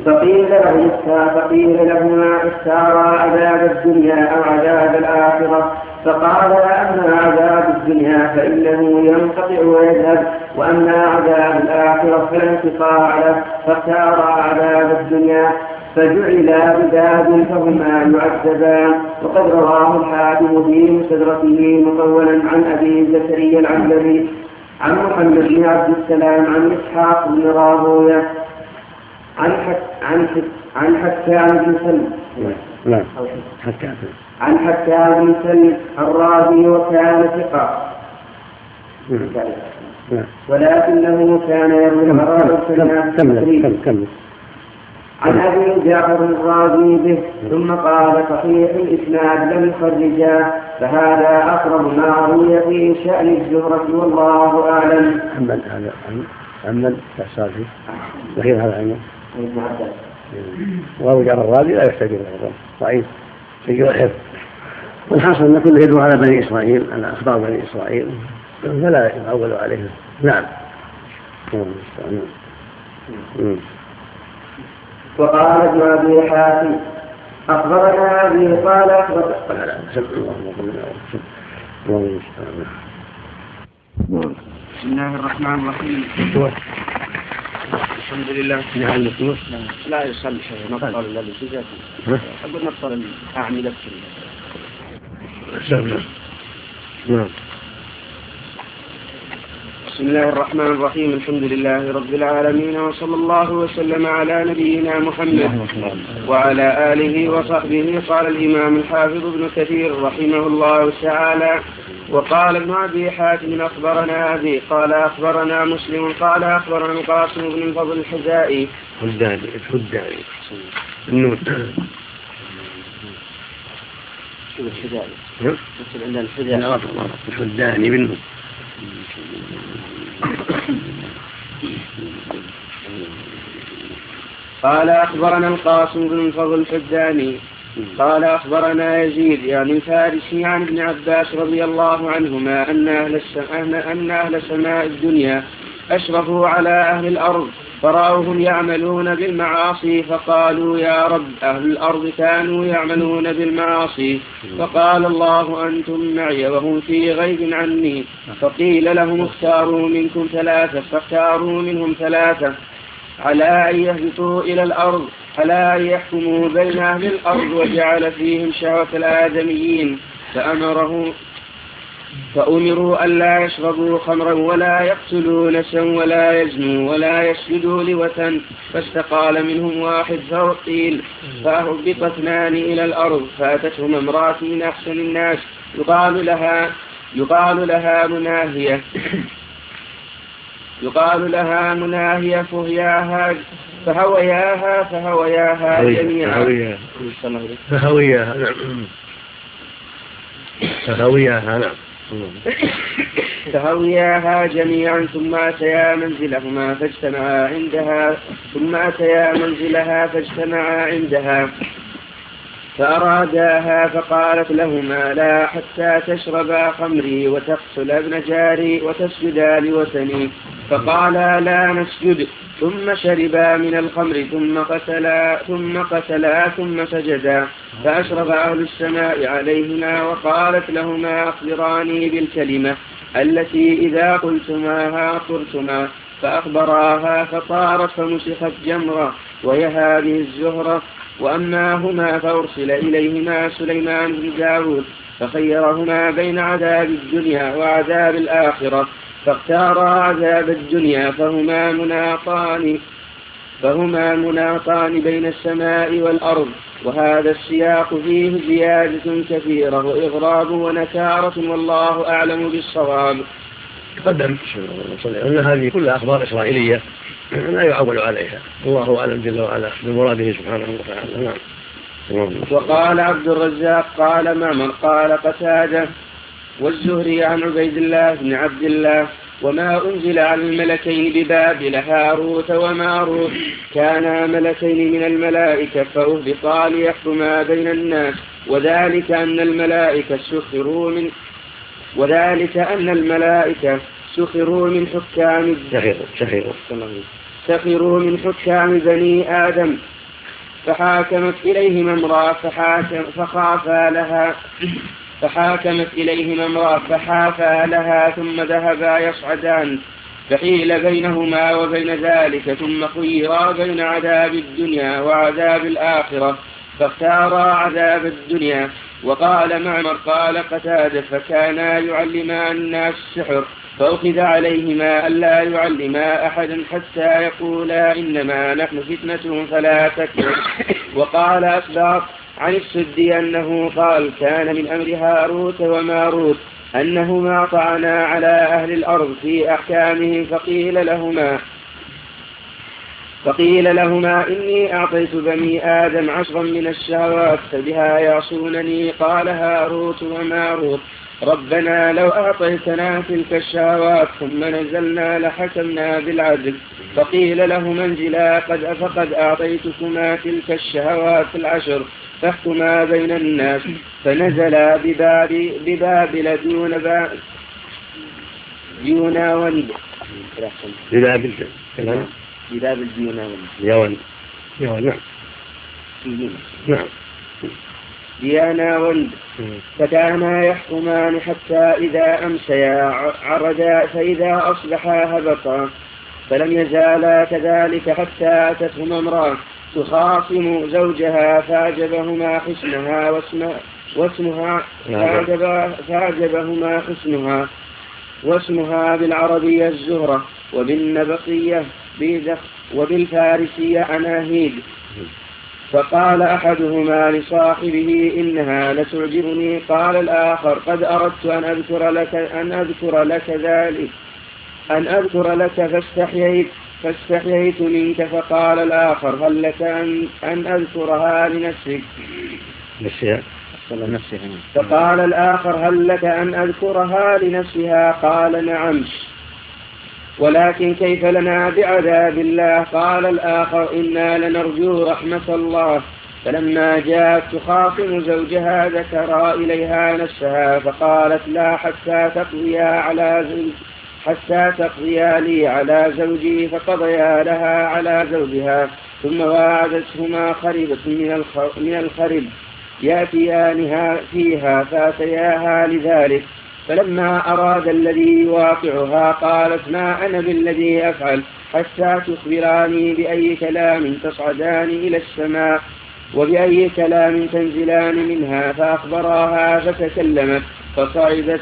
فقيل له فقيل لهما اختارا عذاب الدنيا أو عذاب الآخرة. فقال أما عذاب الدنيا فإنه ينقطع ويذهب وأما عذاب الآخرة فلا انقطاع له. فاختارا عذاب الدنيا فجعلا بباب فهما يعذبان وقد رواه الحاكم في مستدركه مطولا عن أبي زكريا العنبري عن محمد بن عبد السلام عن إسحاق بن راهوية عن حك عن حك عن حكام بن سلم. نعم. حكام. عن حكام بن سلم الرازي وكان ثقة. نعم. ولكنه كان يروي كمل. كمل. كمل. عن أبي جعفر الرازي به ثم قال صحيح الإسناد لم يخرجاه فهذا اقرب ما روي في شأن الزهرة والله أعلم. محمد هذا تحصل فيه غير هذا عنه. وأبو جعفر الرازي لا يحتاج إلى العظام ضعيف. سيء الحفظ والحاصل أن كله يدور على بني إسرائيل على أخبار بني إسرائيل فلا يعول عليه نعم. نعم. وقال ابن أبي حاتم أخبرنا أبي قال اخبر بسم الله الرحمن الرحيم. الحمد لله. لا يصلي شيء نبطل الذي أقول نبطل الاعمده نعم. بسم الله الرحمن الرحيم. الحمد لله رب العالمين وصلى الله وسلم على نبينا محمد وعلى آله وصحبه. قال الإمام الحافظ ابن كثير رحمه الله تعالى وقال ابن أبي حاتم أخبرنا أبي. قال أخبرنا مسلم. قال أخبرنا القاسم بن الفضل الحزائي الحداني الحداني النون. الحزائي نعم. الحداني بالنون. قال أخبرنا القاسم بن الفضل الحداني قال أخبرنا يزيد يعني الفارسي عن ابن عباس رضي الله عنهما أن أهل, السماء الدنيا أشرفوا على أهل الأرض. فرأوهم يعملون بالمعاصي فقالوا يا رب أهل الأرض كانوا يعملون بالمعاصي فقال الله أنتم معي وهم في غيب عني فقيل لهم اختاروا منكم ثلاثة فاختاروا منهم ثلاثة على أن يهبطوا إلى الأرض على أن يحكموا بين أهل الأرض وجعل فيهم شهوة الآدميين فأمره فأمروا ألا يشربوا خمرا ولا يقتلوا نسا ولا يزنوا ولا يسجدوا لوثن فاستقال منهم واحد فقيل فأهبط اثنان إلى الأرض فأتتهم امرأة من أحسن الناس يقال لها يقال لها مناهية يقال لها مناهية فهياها فهوياها فهوياها جميعا. فهوياها نعم. فهوياها نعم. فهوياها جميعا ثم أتيا منزلهما فاجتمعا عندها ثم أتيا منزلها فاجتمعا عندها. فأراداها فقالت لهما لا حتى تشربا خمري وتقتل ابن جاري وتسجدا لوثني. فقالا لا نسجد. ثم شربا من الخمر ثم قتلا ثم قتلا ثم سجدا. فأشرف أهل السماء عليهما وقالت لهما أخبراني بالكلمة التي إذا قلتماها قلتما فأخبراها فطارت فمسخت جمرة وهي هذه الزهرة. وأما هما فأرسل إليهما سليمان بن داود فخيرهما بين عذاب الدنيا وعذاب الآخرة فاختارا عذاب الدنيا فهما مناطان فهما مناطان بين السماء والأرض وهذا السياق فيه زيادة كثيرة وإغراب ونكارة والله أعلم بالصواب. تقدم. أن هذه كلها أخبار إسرائيلية. لا يعول عليها. الله أعلم جل وعلا بمراده سبحانه وتعالى. نعم. وقال عبد الرزاق قال معمر قال قتادة والزهري عن عبيد الله بن عبد الله وما أنزل على الملكين ببابل هاروت وماروت. كانا ملكين من الملائكة فأهبطا ليحكما بين الناس. وذلك أن الملائكة سخروا من وذلك أن الملائكة سخروا من حكام سخروا سخروا. من حكام بني آدم. فحاكمت إليهم امرأة فحاكم فخافا لها. فحاكمت إليهما امرأة فحافا لها ثم ذهبا يصعدان. فحيل بينهما وبين ذلك ثم خيرا بين عذاب الدنيا وعذاب الآخرة. فاختارا عذاب الدنيا. وقال معمر قال قتادة فكانا يعلمان الناس السحر فأخذ عليهما ألا يعلما أحدا حتى يقولا إنما نحن فتنة فلا تكفر. وقال أسباط عن السدي أنه قال كان من أمر هاروت وماروت أنهما طعنا على أهل الأرض في أحكامهم فقيل لهما فقيل لهما إني أعطيت بني آدم عشرا من الشهوات فبها يعصونني؟ قال هاروت وماروت ربنا لو أعطيتنا تلك الشهوات ثم نزلنا لحكمنا بالعدل فقيل لهما انزلا قد فقد أعطيتكما تلك الشهوات العشر فاحكما بين الناس. فنزلا بباب ببابل دون باب ديوناوند ببابل. ببابل ديوناوند يون يون نعم. نعم. ديانا فكانا يحكمان حتى إذا أمسيا عرجا فإذا أصبحا هبطا. فلم يزالا كذلك حتى أتتهما امرأة تخاصم زوجها فأعجبهما حسنها واسمها واسمها فأعجبهما حسنها. واسمها بالعربية الزهرة وبالنبطية وبالفارسية أناهيد فقال أحدهما لصاحبه إنها لتعجبني. قال الآخر قد أردت أن أذكر لك أن أذكر لك ذلك أن أذكر لك فاستحييت فاستحييت منك. فقال الآخر هل لك أن, أن أذكرها لنفسك؟ نفسها فقال الآخر هل لك أن أذكرها لنفسها؟ قال نعم. ولكن كيف لنا بعذاب الله؟ قال الآخر إنا لنرجو رحمة الله. فلما جاءت تخاصم زوجها ذكر إليها نفسها فقالت لا حتى تقضيا على زوج حتى تقضيا لي على زوجي فقضيا لها على زوجها. ثم واعدتهما خربة من من الخرب. يأتيانها فيها فأتياها لذلك. فلما أراد الذي يواقعها قالت ما أنا بالذي أفعل حتى تخبراني بأي كلام تصعدان إلى السماء وبأي كلام تنزلان منها فأخبراها فتكلمت فصعدت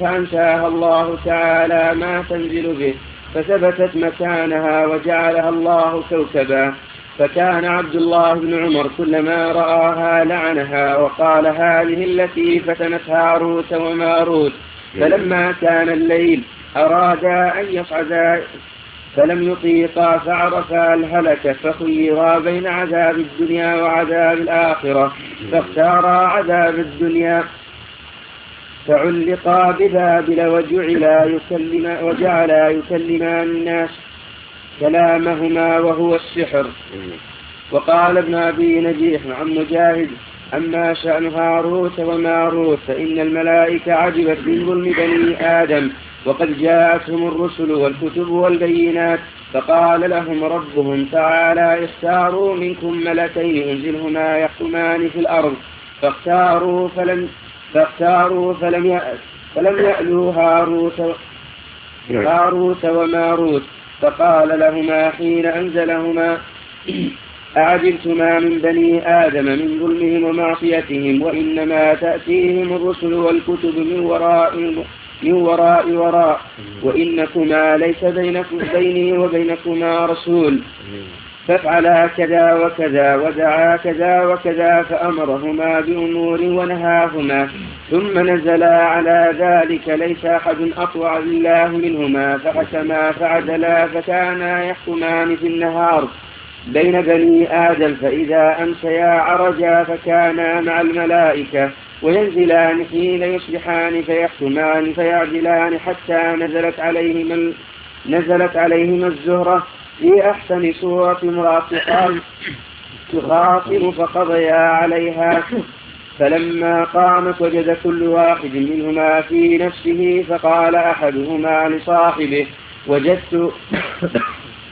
فأنساها الله تعالى ما تنزل به فثبتت مكانها وجعلها الله كوكبا. فكان عبد الله بن عمر كلما رآها لعنها وقال هذه التي فتنت هاروت وماروت فلما كان الليل أرادا أن يصعدا فلم يطيقا فعرفا الهلكة فخيرا بين عذاب الدنيا وعذاب الآخرة فاختارا عذاب الدنيا فعلقا ببابل وجعلا يكلم وجعلا يكلمان الناس. كلامهما وهو السحر. وقال ابن أبي نجيح عن مجاهد أما شأن هاروت وماروت فإن الملائكة عجبت من ظلم بني آدم وقد جاءتهم الرسل والكتب والبينات فقال لهم ربهم تعالى اختاروا منكم ملكين أنزلهما يحكمان في الأرض فاختاروا فلم فاختاروا فلم فلم يألوا هاروت نعم. هاروت وماروت. فقال لهما حين أنزلهما أعجبتما من بني آدم من ظلمهم ومعصيتهم وإنما تأتيهم الرسل والكتب من وراء من وراء وراء وإنكما ليس بينكم بيني وبينكما رسول. فافعلا كذا وكذا ودعا كذا وكذا فأمرهما بأمور ونهاهما ثم نزلا على ذلك ليس أحد أطوع لله منهما فحكما فعدلا فكانا يحكمان في النهار بين بني آدم فإذا أمسيا عرجا فكانا مع الملائكة وينزلان حين يصبحان فيحكمان فيعدلان حتى نزلت عليهما نزلت عليهما الزهرة في أحسن صورة امرأة تخاصم فقضيا عليها. فلما قامت وجد كل واحد منهما في نفسه فقال أحدهما لصاحبه وجدت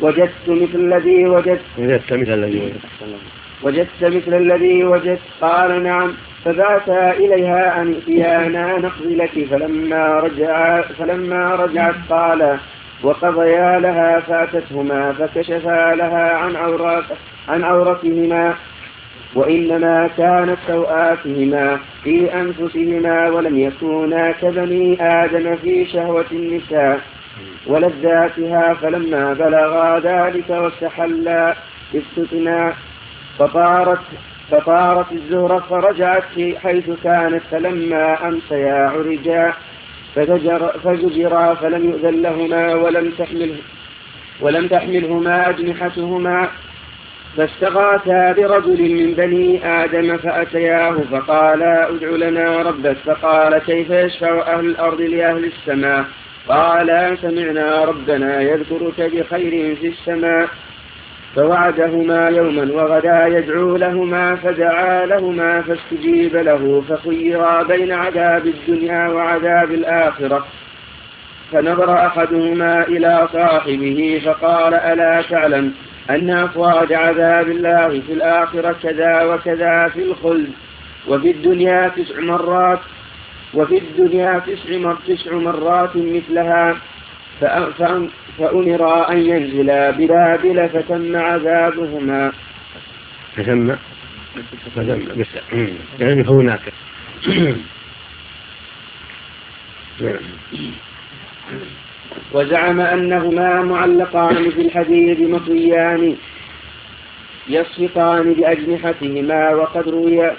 وجدت مثل الذي وجدت وجدت مثل الذي وجدت. وجدت مثل الذي وجدت. قال نعم. فبعثا إليها أن ائتيانا نقضي لك. فلما رجع فلما رجعت قال وقضيا لها فاتتهما فكشفا لها عن عورات عن عورتهما. وإنما كانت سوآتهما في أنفسهما ولم يكونا كبني آدم في شهوة النساء. ولذاتها فلما بلغا ذلك واستحلا استثناء فطارت فطارت الزهرة فرجعت حيث كانت فلما أمسيا عرجا فزجرا فلم يؤذن لهما ولم تحمله ولم تحملهما أجنحتهما فاستغاثا برجل من بني آدم فأتياه فقالا ادع لنا ربك فقال كيف يشفع أهل الأرض لأهل السماء؟ قالا سمعنا ربنا يذكرك بخير في السماء. فوعدهما يوما وغدا يدعو لهما فدعا لهما فاستجيب له فخيرا بين عذاب الدنيا وعذاب الآخرة. فنظر أحدهما إلى صاحبه فقال ألا تعلم أن أفواج عذاب الله في الآخرة كذا وكذا في الخلد وفي الدنيا تسع مرات وفي الدنيا تسع, مرات مثلها فأمر أن ينزلا ببابل فتم عذابهما. فتم فتم يعني فهناك وزعم أنهما معلقان في الحديد مطويان يصفقان بأجنحتهما وقد روي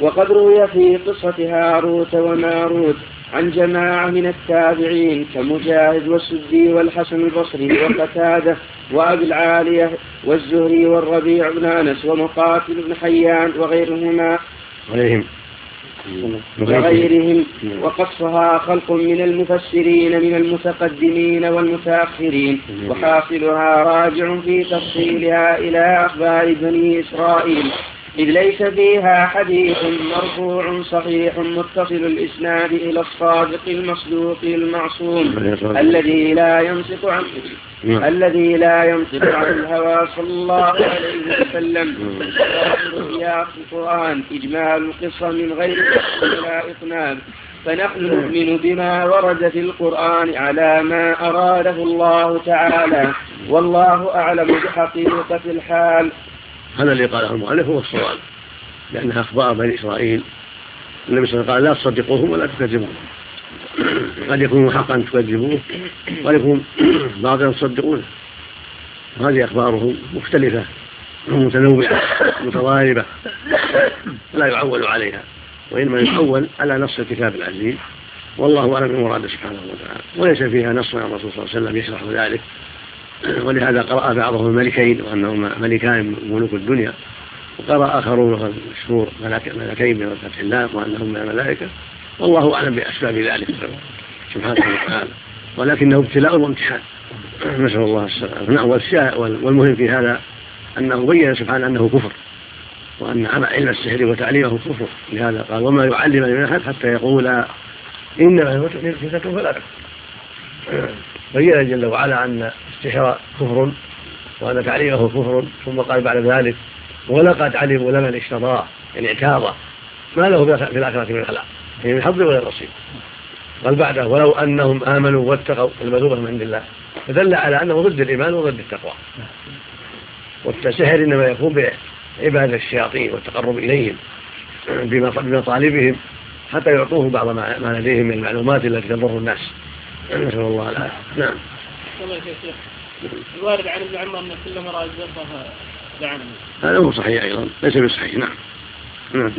وقد روي في قصة هاروت وماروت. عن جماعة من التابعين كمجاهد والسدي والحسن البصري وقتادة وأبي العالية والزهري والربيع بن أنس ومقاتل بن حيان وغيرهما وغيرهم وغيرهم. وقصها خلق من المفسرين من المتقدمين والمتأخرين. وحاصلها راجع في تفصيلها إلى أخبار بني إسرائيل. إذ ليس فيها حديث مرفوع صحيح متصل الإسناد إلى الصادق المصدوق المعصوم. الذي لا ينطق عن نعم. الذي لا ينطق عن الهوى صلى الله عليه وسلم. في القرآن إجمال القصة من غير ولا إطناب فنحن نؤمن بما ورد في القرآن على ما أراده الله تعالى. والله أعلم بحقيقة الحال. هذا اللي قاله المؤلف هو الصواب لأنها أخبار بني إسرائيل النبي صلى الله عليه وسلم قال لا تصدقوهم ولا تكذبوهم. قد يكون حقا تكذبوه وقد يكون باطلا تصدقونه. وهذه أخبارهم مختلفة متنوعة متضاربة لا يعول عليها وإنما يعول على نص الكتاب العزيز. والله أعلم بمراده سبحانه وتعالى وليس فيها نص عن الرسول صلى الله عليه وسلم يشرح ذلك. ولهذا قرأ بعضهم الملكين وأنهما ملكان من ملوك الدنيا وقرأ آخرون مشهور ملكين من فتح الله وأنهم من الملائكة والله أعلم بأسباب ذلك سبحانه وتعالى. ولكنه ابتلاء وامتحان. نسأل الله السلامة. نعم والمهم في هذا أنه بين سبحانه أنه كفر وأن علم السحر وتعليمه كفر. لهذا قال وما يعلم من أحد حتى يقول إنما فتنة فلا بين جل وعلا أن السحر كفر وأن تعليمه كفر ثم قال بعد ذلك ولقد علموا لمن اشتراه يعني اعتاضه ما له في الآخرة من خلاق يعني من حظ ولا نصيب. قال بعده ولو أنهم آمنوا واتقوا المثوبة من عند الله. فدل على أنه ضد الإيمان وضد التقوى. والسحر إنما يكون بعبادة الشياطين والتقرب إليهم بمطالبهم حتى يعطوه بعض ما لديهم من المعلومات التي تضر الناس. نسأل الله العافية. نعم. الله يا شيخ الوارد عن ابن عمر أن كل امرأة زرقها لعنه هذا هو صحيح أيضا ليس بصحيح. نعم. نعم.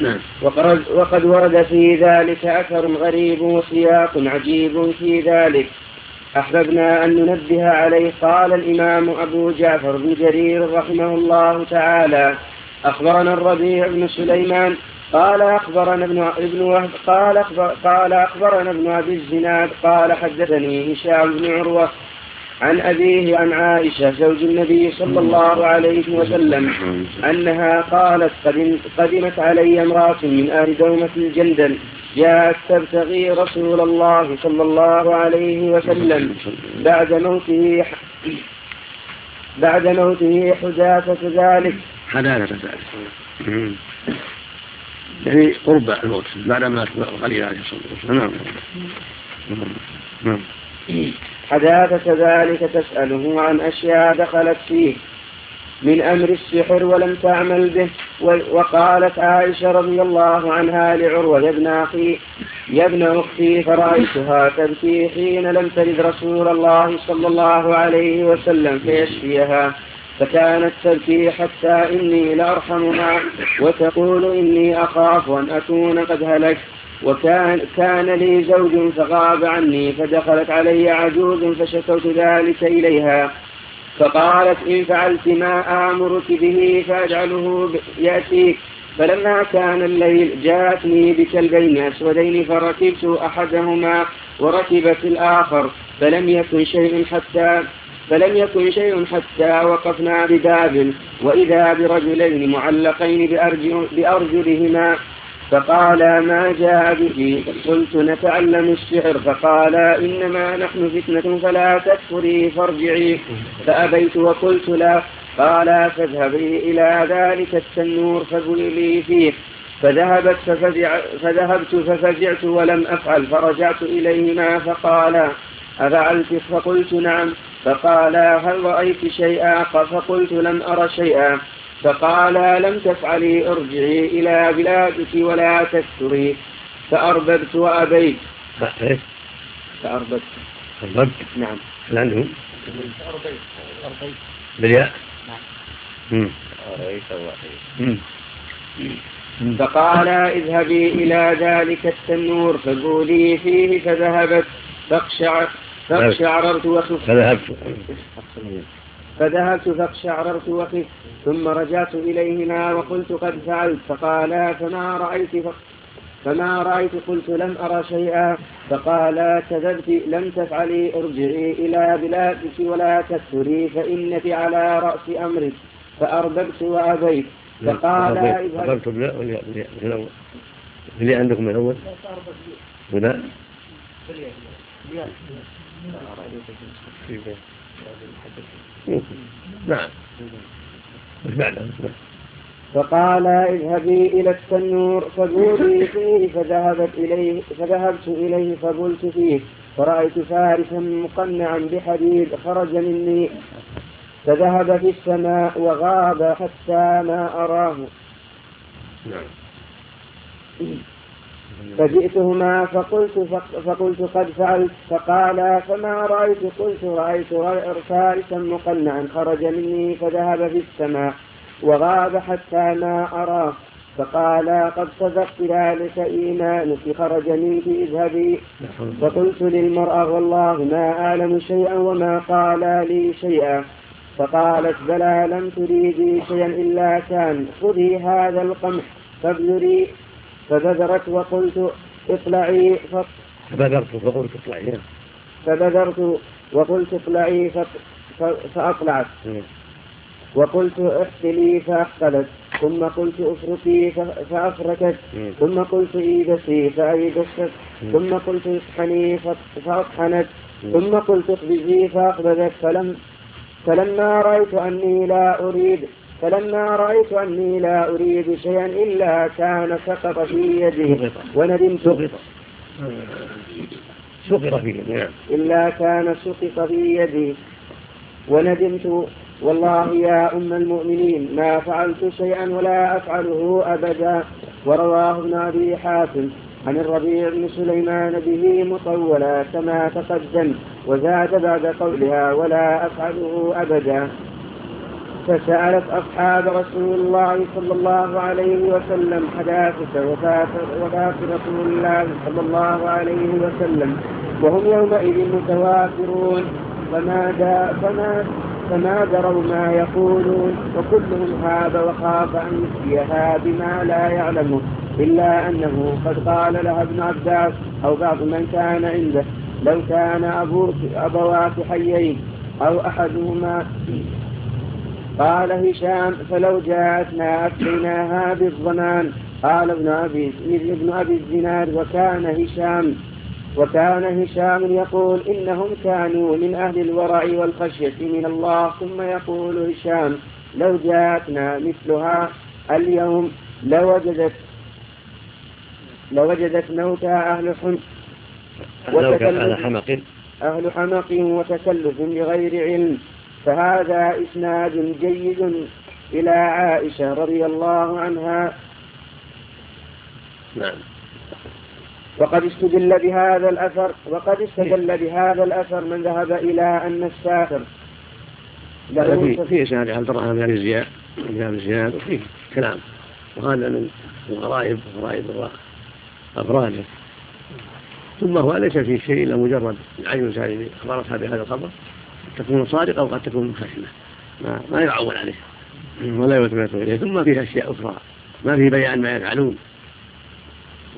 نعم. وقد, وقد ورد في ذلك أثر غريب وسياق عجيب في ذلك. أحببنا أن ننبه عليه قال الإمام أبو جعفر بن جرير رحمه الله تعالى أخبرنا الربيع بن سليمان قال أخبرنا ابن ابن وهب قال أخبر قال أخبرنا ابن أبي الزناد قال حدثني هشام بن عروة عن أبيه عن عائشة زوج النبي صلى الله عليه وسلم أنها قالت قدمت علي امرأة من أهل دومة الجندل جاءت تبتغي رسول الله صلى الله عليه وسلم بعد موته بعد موته حداثة ذلك. حداثة ذلك. يعني قرب الموت بعد ما قليل عليه الصلاة والسلام. نعم. نعم. حداثة ذلك تسأله عن أشياء دخلت فيه. من أمر السحر ولم تعمل به وقالت عائشة رضي الله عنها لعروة يا ابن أخي يا ابن أختي فرأيتها تبكي حين لم تلد رسول الله صلى الله عليه وسلم فيشفيها. فكانت تبكي حتى إني لأرحمها وتقول إني أخاف أن أكون قد هلكت. وكان كان لي زوج فغاب عني فدخلت علي عجوز فشكوت ذلك إليها. فقالت إن فعلت ما آمرك به فأجعله يأتيك. فلما كان الليل جاءتني بكلبين أسودين فركبت أحدهما وركبت الآخر فلم يكن شيء حتى فلم يكن شيء حتى وقفنا بباب وإذا برجلين معلقين بأرجلهما فقال ما جاء به قلت نتعلم السحر فقال إنما نحن فتنة فلا تكفري فارجعي. فأبيت وقلت لا قال فاذهبي إلى ذلك التنور فبلي فيه. فذهبت ففزع فذهبت ففزعت ولم أفعل فرجعت إليهما فقال أفعلت؟ فقلت نعم. فقال هل رأيت شيئا؟ فقلت لم أر شيئا. فقال لم تفعلي ارجعي إلى بلادك ولا تكثري فأرببت وأبيت. فأرببت. أرببت نعم. هل عندهم؟ بالياء. نعم. فقال اذهبي إلى ذلك التنور فقولي فيه فذهبت. فاقشعر فاقشعررت وخفت فذهبت. فذهبت فاقشعررت وخفت ثم رجعت إليهما وقلت قد فعلت. فقالا فما رأيت فما رأيت؟ قلت لم أرى شيئا. فقالا كذبت لم تفعلي. ارجعي إلى بلادك ولا تكثري فإنك على رأس أمرك. فأردبت وأبيت. فقال إذهب. أردبت بلا ولا الأول اللي عندكم من الأول ولا نعم فقال اذهبي إلى التنور فبولي فيه فذهبت إليه فذهبت إليه فبلت فيه فرأيت فارسا مقنعا بحديد خرج مني. فذهب في السماء وغاب حتى ما أراه. نعم. فجئتهما فقلت فقلت قد فعلت فقال فما رأيت؟ قلت رأيت فارسا مقنعا خرج مني فذهب في السماء وغاب حتى ما أراه. فقال قد صدقت ذلك إيمانك خرج منك اذهبي فقلت للمرأة والله ما أعلم شيئا وما قال لي شيئا. فقالت بلى لم تريدي شيئا إلا كان خذي هذا القمح فابذري فبذرت وقلت اطلعي فبذرت فقلت اطلعي فبذرت وقلت اطلعي فأطلعت وقلت احتلي فأحتلت ثم قلت افركي فأفركت ثم قلت ايبسي فأيبست ثم قلت اطحني فأطحنت ثم قلت اخبزي فأخبزت فلم فلما رأيت أني لا أريد فلما رأيت أني لا أريد شيئا إلا كان سقط في يدي وندمت. سقط سقط في يدي نعم. إلا كان سقط في يدي وندمت. والله يا أم المؤمنين ما فعلت شيئا ولا أفعله أبدا. ورواه ابن أبي حاتم عن الربيع بن سليمان به مطولا كما تقدم وزاد بعد قولها ولا أفعله أبدا. فسألت أصحاب رسول الله صلى الله عليه وسلم حداثة وفاة وفاة رسول الله صلى الله عليه وسلم وهم يومئذ متوافرون. فما فما فما دروا ما يقولون وكلهم هاب وخاف أن يفتيها بما لا يعلمه إلا أنه قد قال لها ابن عباس أو بعض من كان عنده لو كان أبوك أبواك حيين أو أحدهما قال هشام فلو جاءتنا أتيناها بالضمان. قال ابن أبي ابن أبي الزناد وكان هشام وكان هشام يقول إنهم كانوا من أهل الورع والخشية من الله. ثم يقول هشام لو جاءتنا مثلها اليوم لوجدت لوجدت موتى أهل حم أهل حمق. أهل حمق وتكلف بغير علم. فهذا إسناد جيد إلى عائشة رضي الله عنها. نعم. وقد استدل بهذا الأثر وقد استدل بهذا الأثر من ذهب إلى أن السافر له في إسناد عبد الرحمن بن زياد بن زياد وفيه كلام. وهذا من الغرائب غرائب أفراده. ثم هو ليس فيه شيء إلا مجرد العين هذه أخبرتها بهذا الخبر. تكون صادقة وقد تكون مخشنة ما, ما يعول عليه. ولا يلتفت إليه. ثم فيه أشياء أخرى. ما في بيان ما يفعلون.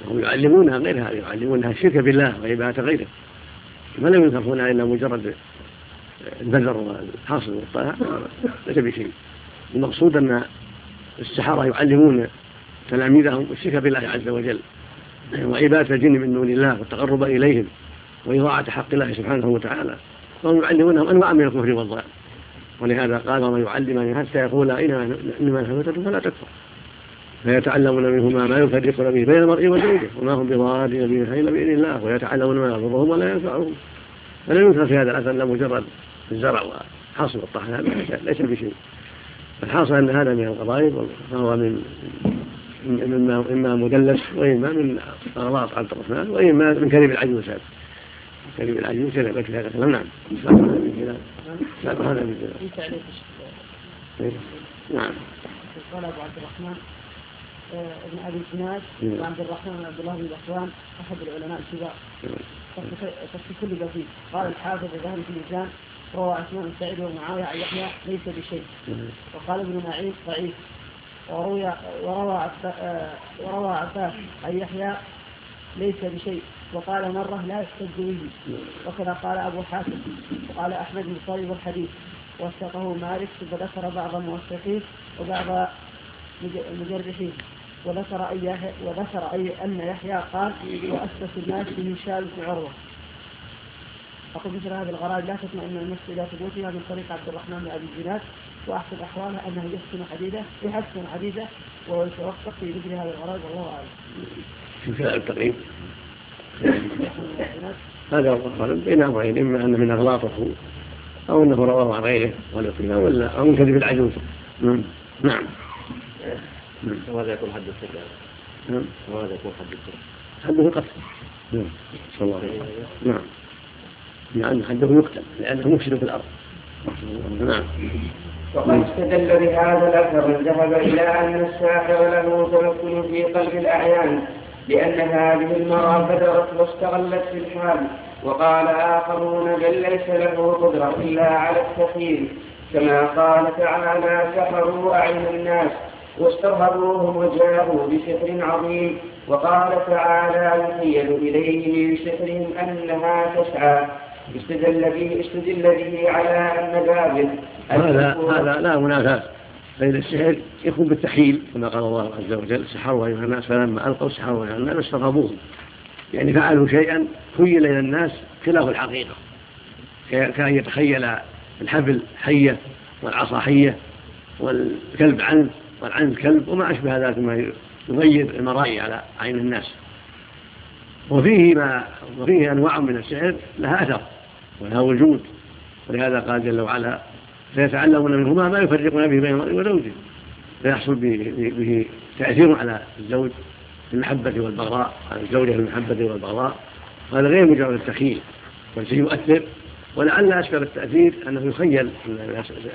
وهم يعلمونها غير هذا يعلمونها الشرك بالله وعبادة غيره. فلا ينكر هنا إلا مجرد البذر والحاصل والطاعة ليس بشيء. المقصود أن السحرة يعلمون تلاميذهم الشرك بالله عز وجل وعبادة الجن من دون الله والتقرب إليهم وإضاعة حق الله سبحانه وتعالى. فهم يعلمونهم أنواع من الكفر والضلال. ولهذا قال وما يعلمان حتى يقول إنما نحن فلا تكفر. فيتعلمون منهما ما يفرقون به بين المرء وزوجه وما هم بضارين به الا بإذن الله ويتعلمون ما يضرهم ولا ينفعهم. فلا ينكر في هذا الأثر إلا مجرد الزرع وحاصل الطحن هذا ليس بشيء الحاصل أن هذا من الغرائب فهو من اما مدلس وإما من أغلاط عبد الرحمن وإما من كذب العجوز هذا. كذب العجوز كذب هذا الكلام نعم. هذا من كلام نعم. قال أبو عبد الرحمن ابن أبي سناد وعبد الرحمن بن عبد الله بن بحران أحد العلماء الكبار. في كل بسيط. قال الحافظ ذهب في الميزان روى اسماء سعيد ومعاوية عن يحيى ليس بشيء. وقال ابن معين ضعيف. وروى وروى عباس عن يحيى ليس بشيء. وقال مرة لا يحتج به. وكذا قال أبو حاتم. وقال أحمد بن صليب الحديث وثقه مالك وذكر بعض الموثقين وبعض المجرحين وذكر أي وذكر أي أن يحيى قال وأسس الناس بهشام بن عروة. أقول مثل هذه الغرائب لا تطمئن النفس إلى ثبوتها من طريق عبد الرحمن بن أبي الزناد وأحسن أحوالها أنه يحسن حديثه يحسن حديثه ويتوفق في مثل هذه الغرائب والله أعلم. في كلام التقريب هذا هو القول بين أمرين إما أن من أغلاطه أو أنه رواه عن غيره ولا أو من كذب العجوز. نعم. نعم. وهذا يكون حد السكر نعم. وهذا يكون حد السكر حده القتل نعم. صلى الله عليه وسلم. نعم. لأن حده يقتل لأنه مفسد في الأرض. نعم. وقد استدل بهذا الأثر ذهب إلى أن الساحر له تمكن في قلب الأعيان. لأن هذه المرأة بدرت واستغلت في الحال وقال آخرون بل ليس له قدرة إلا على التخيل كما قال تعالى سحروا أعين الناس واسترهبوهم وجاءوا بسحر عظيم. وقال تعالى يخيل إليه من سحرهم أنها تسعى. استدل به استدل به على أن بابل هذا هذا لا منافاة بين السحر يكون بالتحيل كما قال الله عز وجل سحروا أيها الناس فلما ألقوا سحروا أيها الناس استرهبوهم يعني فعلوا شيئا خيل إلى الناس خلاف الحقيقة كأن يتخيل الحبل حية والعصا حية والكلب عنز والعنز كلب وما أشبه ذلك مما يغير المرائي على عين الناس. وفيه ما وفيه أنواع من السحر لها أثر ولها وجود ولهذا قال جل وعلا فيتعلمون منهما ما يفرقون به بين المرء وزوجه فيحصل به تأثير على الزوج في المحبة والبغضاء على الزوجة في المحبة والبغضاء. وهذا غير مجرد التخيل بل يؤثر ولعل أشكر التأثير أنه يخيل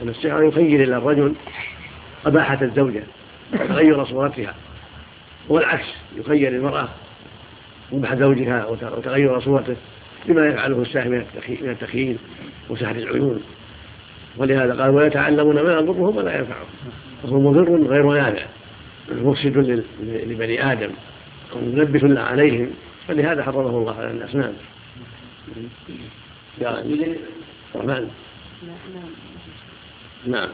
أن السحر يخيل إلى الرجل قباحة الزوجة وتغير صورتها. والعكس يخيل المرأة قبح زوجها وتغير صورته بما يفعله الساحر من التخيل وسحر العيون. ولهذا قال ويتعلمون ما يضرهم ولا ينفعهم. وهو مضر غير نافع مفسد لبني آدم ومنبه عليهم. فلهذا حرمه الله على الناس. نعم. الرحمن نعم.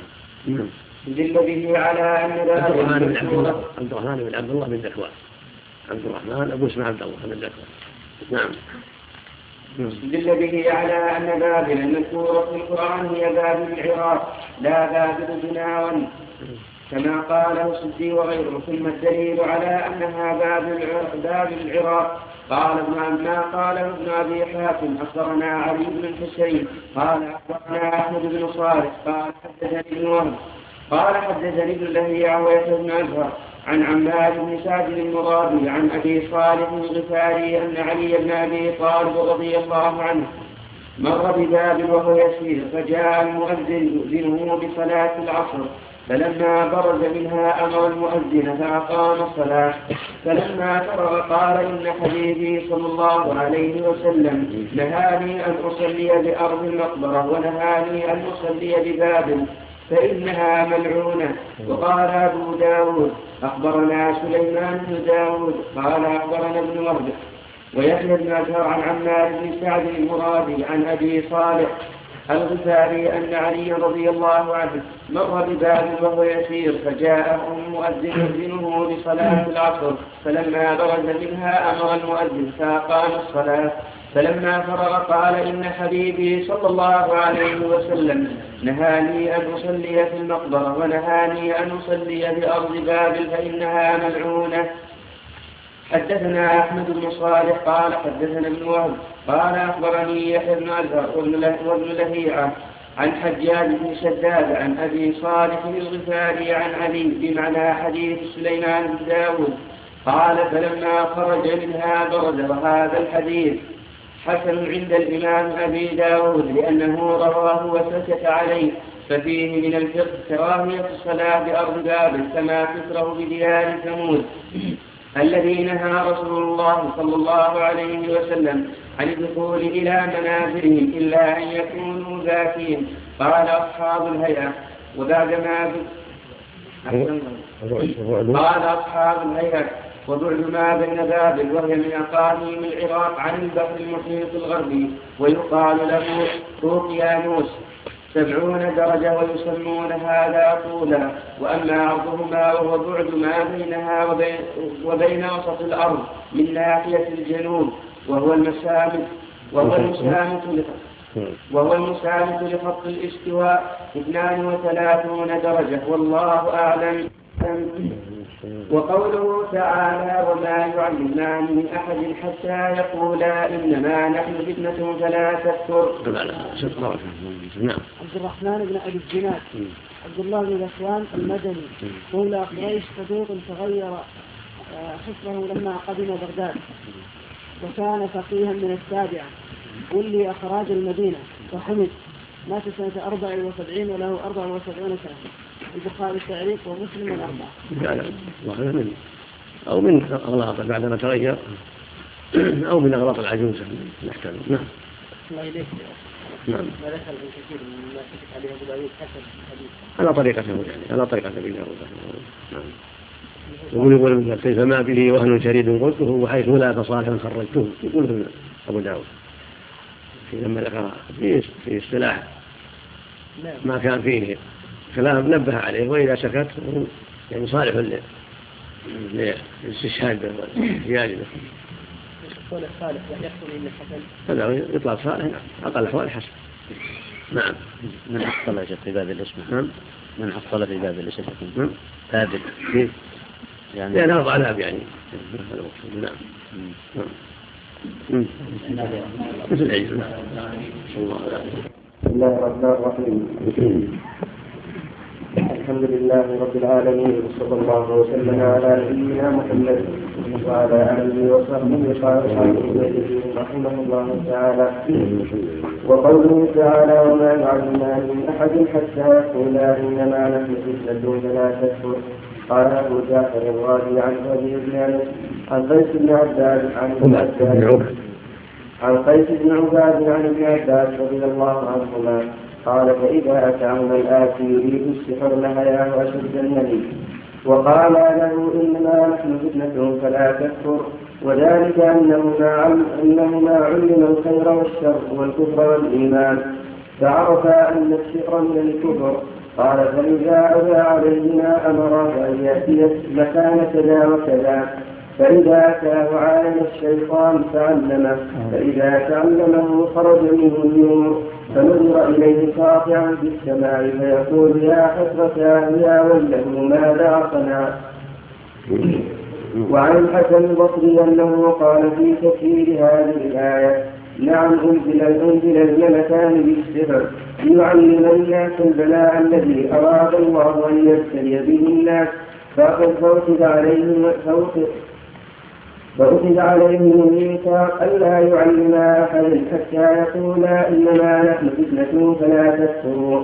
نعم. يدل به على أن عبد الرحمن بن عبد الله. عبد الرحمن بن عبد الله بن ذكوان. عبد الرحمن أبو اسمه عبد الله بن ذكوان. نعم. دل به على أن بابل المذكورة في القرآن هي بابل العراق لا بابل بناون كما قاله السدي وغيره ثم الدليل على أنها بابل بابل العراق قال ابن ما قاله ابن أبي حاتم أخبرنا علي بن الحسين قال أخبرنا أحمد بن صالح قال حدثني ابن وهب قال حدثني ابن لهيعة ويحيى بن عن عمار بن سعد المرادي عن أبي صالح الغفاري أن علي بن أبي طالب رضي الله عنه مر بباب وهو يسير فجاء المؤذن يؤذنه بصلاة العصر فلما برز منها أمر المؤذن فأقام الصلاة فلما فرغ قال إن حبيبي صلى الله عليه وسلم نهاني أن أصلي بأرض المقبرة ونهاني أن أصلي بباب فإنها ملعونة وقال أبو داود أخبرنا سليمان بن داود قال أخبرنا ابن وهب ويحيى بن أزهر عن عمار بن سعد المرادي عن أبي صالح الغفاري أن علي رضي الله عنه مر بباب وهو يسير فجاءه المؤذن يؤذنه لصلاة العصر فلما برز منها أمر المؤذن فأقام الصلاة. فلما فرغ قال إن حبيبي صلى الله عليه وسلم نهاني أن أصلي في المقبرة ونهاني أن أصلي بأرض بابل فإنها ملعونة. حدثنا أحمد بن صالح قال حدثنا ابن وهب قال أخبرني يحيى بن أزهر وابن لهيعة عن حجاج بن شداد عن أبي صالح الغفاري عن علي بمعنى حديث سليمان بن داود قال فلما خرج منها برد وهذا الحديث حسن عند الإمام أبي داود لأنه رواه وسكت عليه. ففيه من الفقه كراهية الصلاة بأرض بابل كما تكره بديار ثمود. الذي نهى رسول الله صلى الله عليه وسلم عن الدخول إلى منازلهم إلا أن يكونوا ذاكين. قال أصحاب الهيئة وبعدما قال أصحاب الهيئة وبعد ما بين بابل وهي من أقاليم العراق عن البحر المحيط الغربي ويقال له روقيانوس سبعون درجة ويسمون هذا طولا. وأما عرضهما وهو بعد ما بينها وبين, وبين وسط الأرض من ناحية الجنوب وهو المسامد وهو المسامد وهو المسامد لخط الاستواء. 32 درجة. والله أعلم. وقوله تعالى وما يعلمان من أحد حتى يقولا إنما نحن فتنة فلا تكفر. نعم. عبد الرحمن بن أبي الزناد. عبد الله بن ذكوان المدني. مولى قريش صديق تغير آه، حسنه لما قدم بغداد. وكان فقيها من السابعة ولي أخراج المدينة. وحمد. مات سنة 74 وله 74 سنة. البخاري التعريف ومسلم الأربعة. من أو من أغلاط بعدما تغير أو من أغلاط العجوز نحتمل نعم. الله إليك نعم. ما دخل ابن كثير مما كتب عليه أبو داوود حسن الحديث. على طريقته يعني على طريقة ابن داوود نعم. يقول يقول كيف ما به وهن شريد قلته وحيث لا فصالحا خرجته يقول أبو داود في لما ذكر في في اصطلاح نعم. ما كان فيه كلام نبه عليه واذا سكت يعني صالح للاستشهاد به قول صالح ويحصل إن حسن هذا يطلق صالح نعم. أقل الاحوال حسن. نعم. من حصل في باب الاسم؟ نعم. من حصل في باب الاسم؟ نعم. ثابت كيف؟ يعني لأن أربع آلاف يعني. نعم. نعم. مثل العيد الله بسم الله الرحمن الرحيم. الحمد لله رب العالمين وصلى الله وسلم على نبينا محمد وعلى آله وصحبه قال رحمه الله تعالى وقوله تعالى وما يعلمان من احد حتى يقولا انما نحن فتنه فلا تكفر. قال أبو جعفر الرازي عن أبي بن عن قيس بن عباس عن عن قيس بن عباد عن ابن عباس رضي الله عنهما. قال فإذا أتاهما الآتي يريد السحر لهياه أشد النبي وقال له إنما نحن فتنة فلا تكفر. وذلك أنهما أنهما علم الخير والشر والكفر والإيمان. فعرفا أن السحر من الكفر. قال فإذا أبى عليهما أمر أن يأتي مكان كذا وكذا. فإذا أتاه عالم الشيطان تعلمه فإذا تعلمه خرج منه النور. فنظر إليه قاطعا في السماء فيقول يا حسرة يا ويله ماذا صنع. وعن الحسن البصري أنه قال في تفسير هذه الآية نعم أنزل أنزل الملكان بالسحر ليعلم الناس البلاء الذي أراد الله أن يبتلي به الناس. فقد فوتب عليهم فأخذ عليهم الميثاق ألا يعلما أحدا حتى يقولا إنما نحن فتنة فلا تكفروا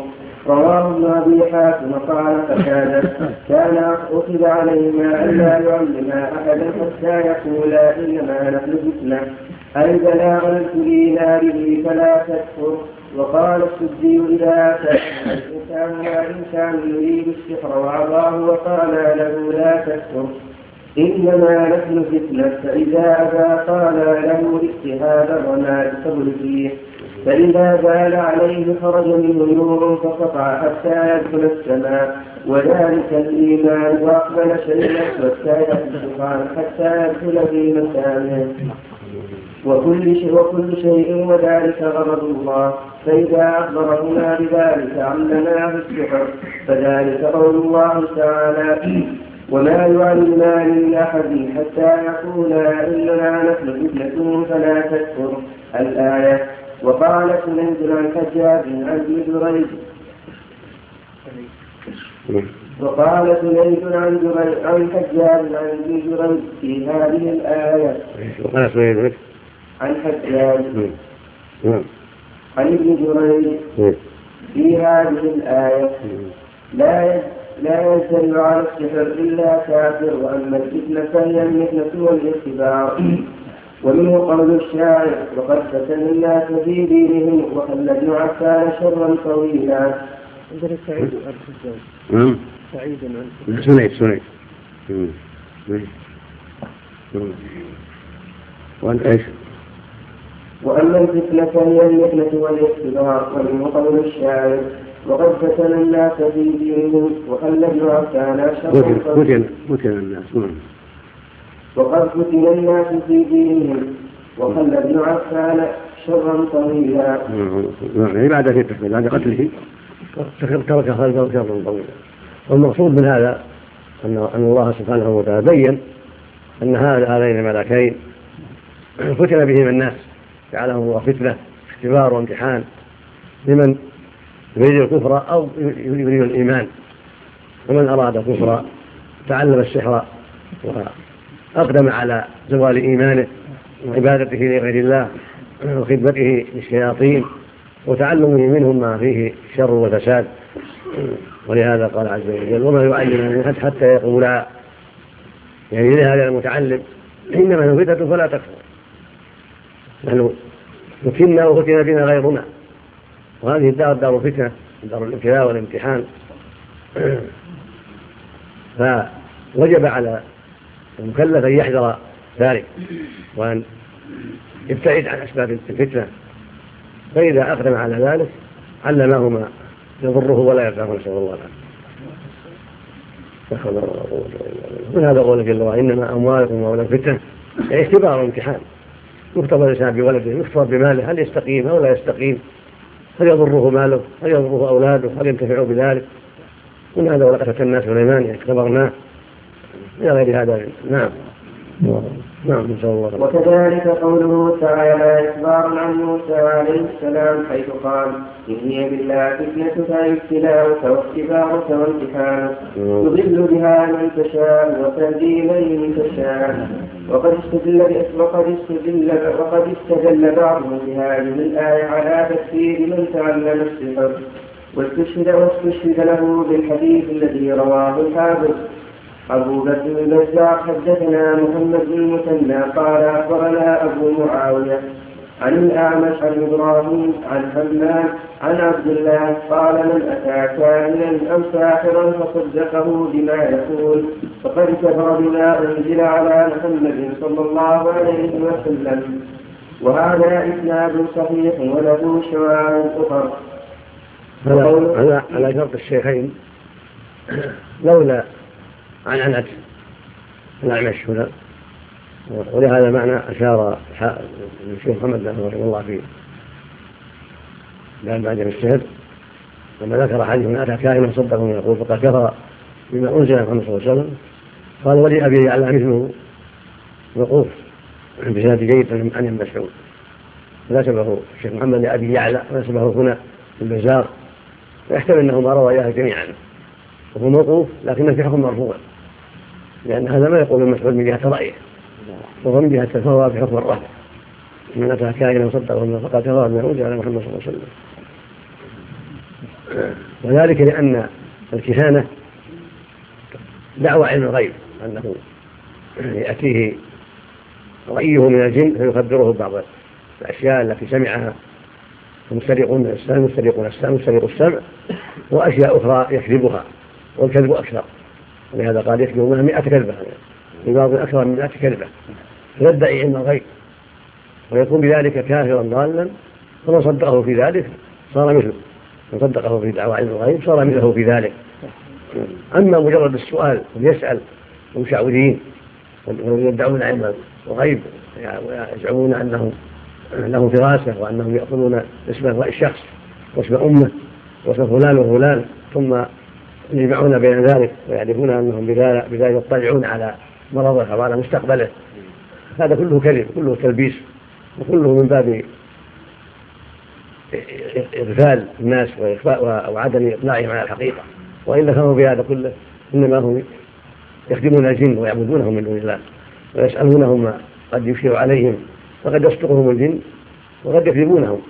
رواه ابن أبي حاتم قال فكان كان أخذ عليهما ألا يعلما أحدا حتى يقولا إنما نحن فتنة أي بلاغا ابتلينا به فلا تكفر وقال السدي إذا أتى الإنسان ما يريد السحر وعظاه وقال له لا تكفر إنما نحن فتنة فإذا قال له اجتهاد الرماد قبل فيه فإذا بال عليه خرج منه نور فقطع حتى يدخل السماء. وذلك الإيمان وأقبل شيئا حتى يدخل حتى يدخل في مكانه. وكل شيء وكل شيء وذلك غضب الله. فإذا أخبرهما بذلك علمناه السحر. فذلك قول الله تعالى وما يعلمان من أحد حتى يقولا إننا نحن فتنة فلا تكفر الآية. وقال سنيد عن حجاج عن ابن جريج وقال سنيد عن جريج عن حجاج عن ابن جريج في هذه الآية. وقال سنيد عن حجاج. عن ابن جريج في هذه الآية. لا لا يجتمع على السحر إلا كافر وأما الفتنة فهي المحنة والإختبار ومنه قول الشاعر وقد فتن الناس في دينهم وخلى ابن عفان شرا طويلا. عندنا سعيد نعم. سعيد سنيد. وأنت إيش؟ وأما الفتنة فهي المحنة والإختبار ومنه قول الشاعر وقد فتن الناس في دينهم وخلى ابن عفان فتن الناس نعم وقد فتن الناس في دينهم وخلى ابن عفان شرا طويلا. يعني بعد فتنه بعد قتله ترك خلقه شرا طويلا. والمقصود من هذا أن أن الله سبحانه وتعالى بين أن هذين الملكين فتن بهم الناس جعلهم الله فتنة اختبار وامتحان لمن يريد الكفر أو يريد الإيمان. ومن أراد الكفر تعلم السحر وأقدم على زوال إيمانه وعبادته لغير الله وخدمته للشياطين وتعلمه منهم ما فيه شر وفساد. ولهذا قال عز وجل وما يعلم حتى يقولا يعني لهذا المتعلم إنما هو فتنه فلا تكفر نحن فتنا وفتن بنا غيرنا وهذه الدار دار فتنه دار الابتلاء والامتحان. فوجب على المكلف أن يحذر ذلك وأن يبتعد عن أسباب الفتنة. فإذا أقدم على ذلك علمه ما يضره ولا ينفعه نسأل الله العافية. من هذا قوله جل وعلا؟ إنما أموالكم واولادكم فتنه يعني اختبار وامتحان. يختبر الإنسان بولده يختبر بماله هل يستقيم أو لا يستقيم. هل يضره ماله؟ هل يضره أولاده؟ هل ينتفع بذلك؟ من هذا ولقد فتنا سليمان يعني اختبرناه إلى غير هذا نعم. نعم وكذلك قوله تعالى إخبار عن موسى عليه السلام حيث قال إن هي بالله فتنتك ابتلاؤك واختبارك وامتحانك. تضل بها من تشاء وتهدي من تشاء. وقد استدل وقد استدل وقد استدل بعضهم بهذه الآية على تكفير من تعلم السحر واستشهد واستشهد له بالحديث الذي رواه الحافظ. أبو بكر البزار حدثنا محمد بن المثنى قال أخبرنا أبو معاوية عن الأعمش عن إبراهيم عن همام عن عبد الله قال من أتى كاهنا أو ساحرا فصدقه بما يقول فقد كفر بما أنزل على محمد صلى الله عليه وسلم. وهذا إسناد صحيح وله شواهد أخرى. على شرط الشيخين لولا عن عنت الأعمش هنا؟ ولهذا معنى أشار الشيخ محمد رحمه الله في باب بعد الشهر لما ذكر حديث من أتى كائنا صدقه من يقول فقد كفر بما أنزل على محمد صلى الله عليه وسلم قال ولي أبي يعلى مثله وقوف بسند جيد عن ابن مسعود. نسبه الشيخ محمد لأبي يعلى ونسبه هنا البزار ويحتمل أنه ما روى إياه جميعا. وهو موقوف لكنه في حكم مرفوع. لأن هذا ما يقول المسعود من جهة رأيه. وهو من جهة الفهوى في حكم الرفع من أتى كائنا وصدقه فقد روى بما أنزل على محمد صلى الله عليه وسلم. وذلك لأن الكهانة دعوى علم الغيب أنه يأتيه رأيه من الجن فيخبره بعض الأشياء التي سمعها. المسترقون السمع المسترقون السمع مسترق السمع وأشياء أخرى يكذبها والكذب أكثر. ولهذا قال يكذب منها مئة كذبة. في بعض أكثر من مئة كذبة. فيدعي علم الغيب. ويكون بذلك كافرا ضالا. فمن صدقه في ذلك صار مثله. من صدقه في دعوى علم الغيب صار مثله في ذلك. أما مجرد السؤال ويسأل المشعوذين ويدعون علم الغيب ويزعمون أنهم لهم فراسة وأنهم يأخذون اسم الشخص واسم أمه واسم فلان وفلان ثم يجمعون بين ذلك ويعرفون أنهم بذلك يطلعون على مرضه أو على مستقبله هذا كله كذب كله تلبيس وكله من باب إغفال الناس وإخفاء وعدم إقناعهم على الحقيقة. وإلا كانوا بهذا كله إنما هم يخدمون الجن ويعبدونهم من دون الله ويسألونهم قد يشير عليهم فقد يصدقهم الجن وقد يكذبونهم.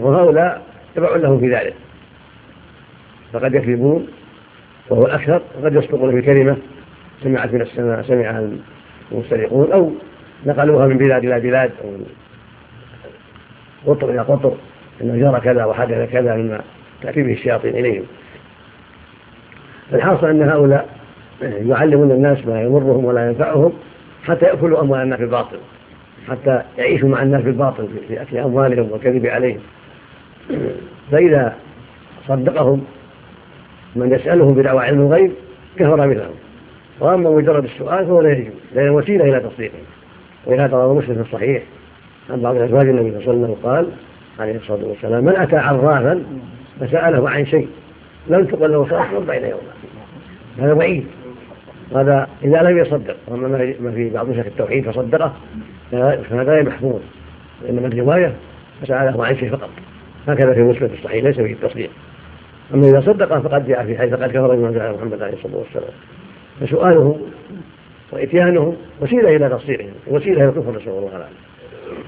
وهؤلاء تبع لهم في ذلك. فقد يكذبون وهو الأكثر وقد يصدقون بكلمة سمعت من السماء سمعها المسترقون أو نقلوها من بلاد إلى بلاد أو قطر إلى قطر أنه جرى كذا وحدث كذا مما تأتي به الشياطين إليهم. الحاصل أن هؤلاء يعلمون الناس ما يضرهم ولا ينفعهم حتى يأكلوا أموال الناس بالباطل حتى يعيشوا مع الناس بالباطل في أكل أموالهم والكذب عليهم. فإذا صدقهم من يسألهم بدعوى علم الغيب كفر مثلهم وأما مجرد السؤال فهو لا يجوز لأنه وسيلة إلى تصديقهم ولهذا روى مسلم في الصحيح عن بعض أزواج النبي صلى الله عليه وسلم قال عليه الصلاة والسلام من أتى عرافا فسأله عن شيء لم تقل له صلاة أربعين يوما هذا وعيد هذا إذا لم يصدق أما ما في بعض نسخ التوحيد فصدقه فهذا غير محفوظ. إنما الرواية فسأله عن شيء فقط. هكذا في مسلم الصحيح ليس فيه التصديق. أما إذا صدق فقد جاء في حيث فقد كفر بما جاء محمد عليه الصلاة والسلام. فسؤاله وإتيانهم وسيلة إلى تصديقهم وسيلة إلى الكفر نسأل الله العافية.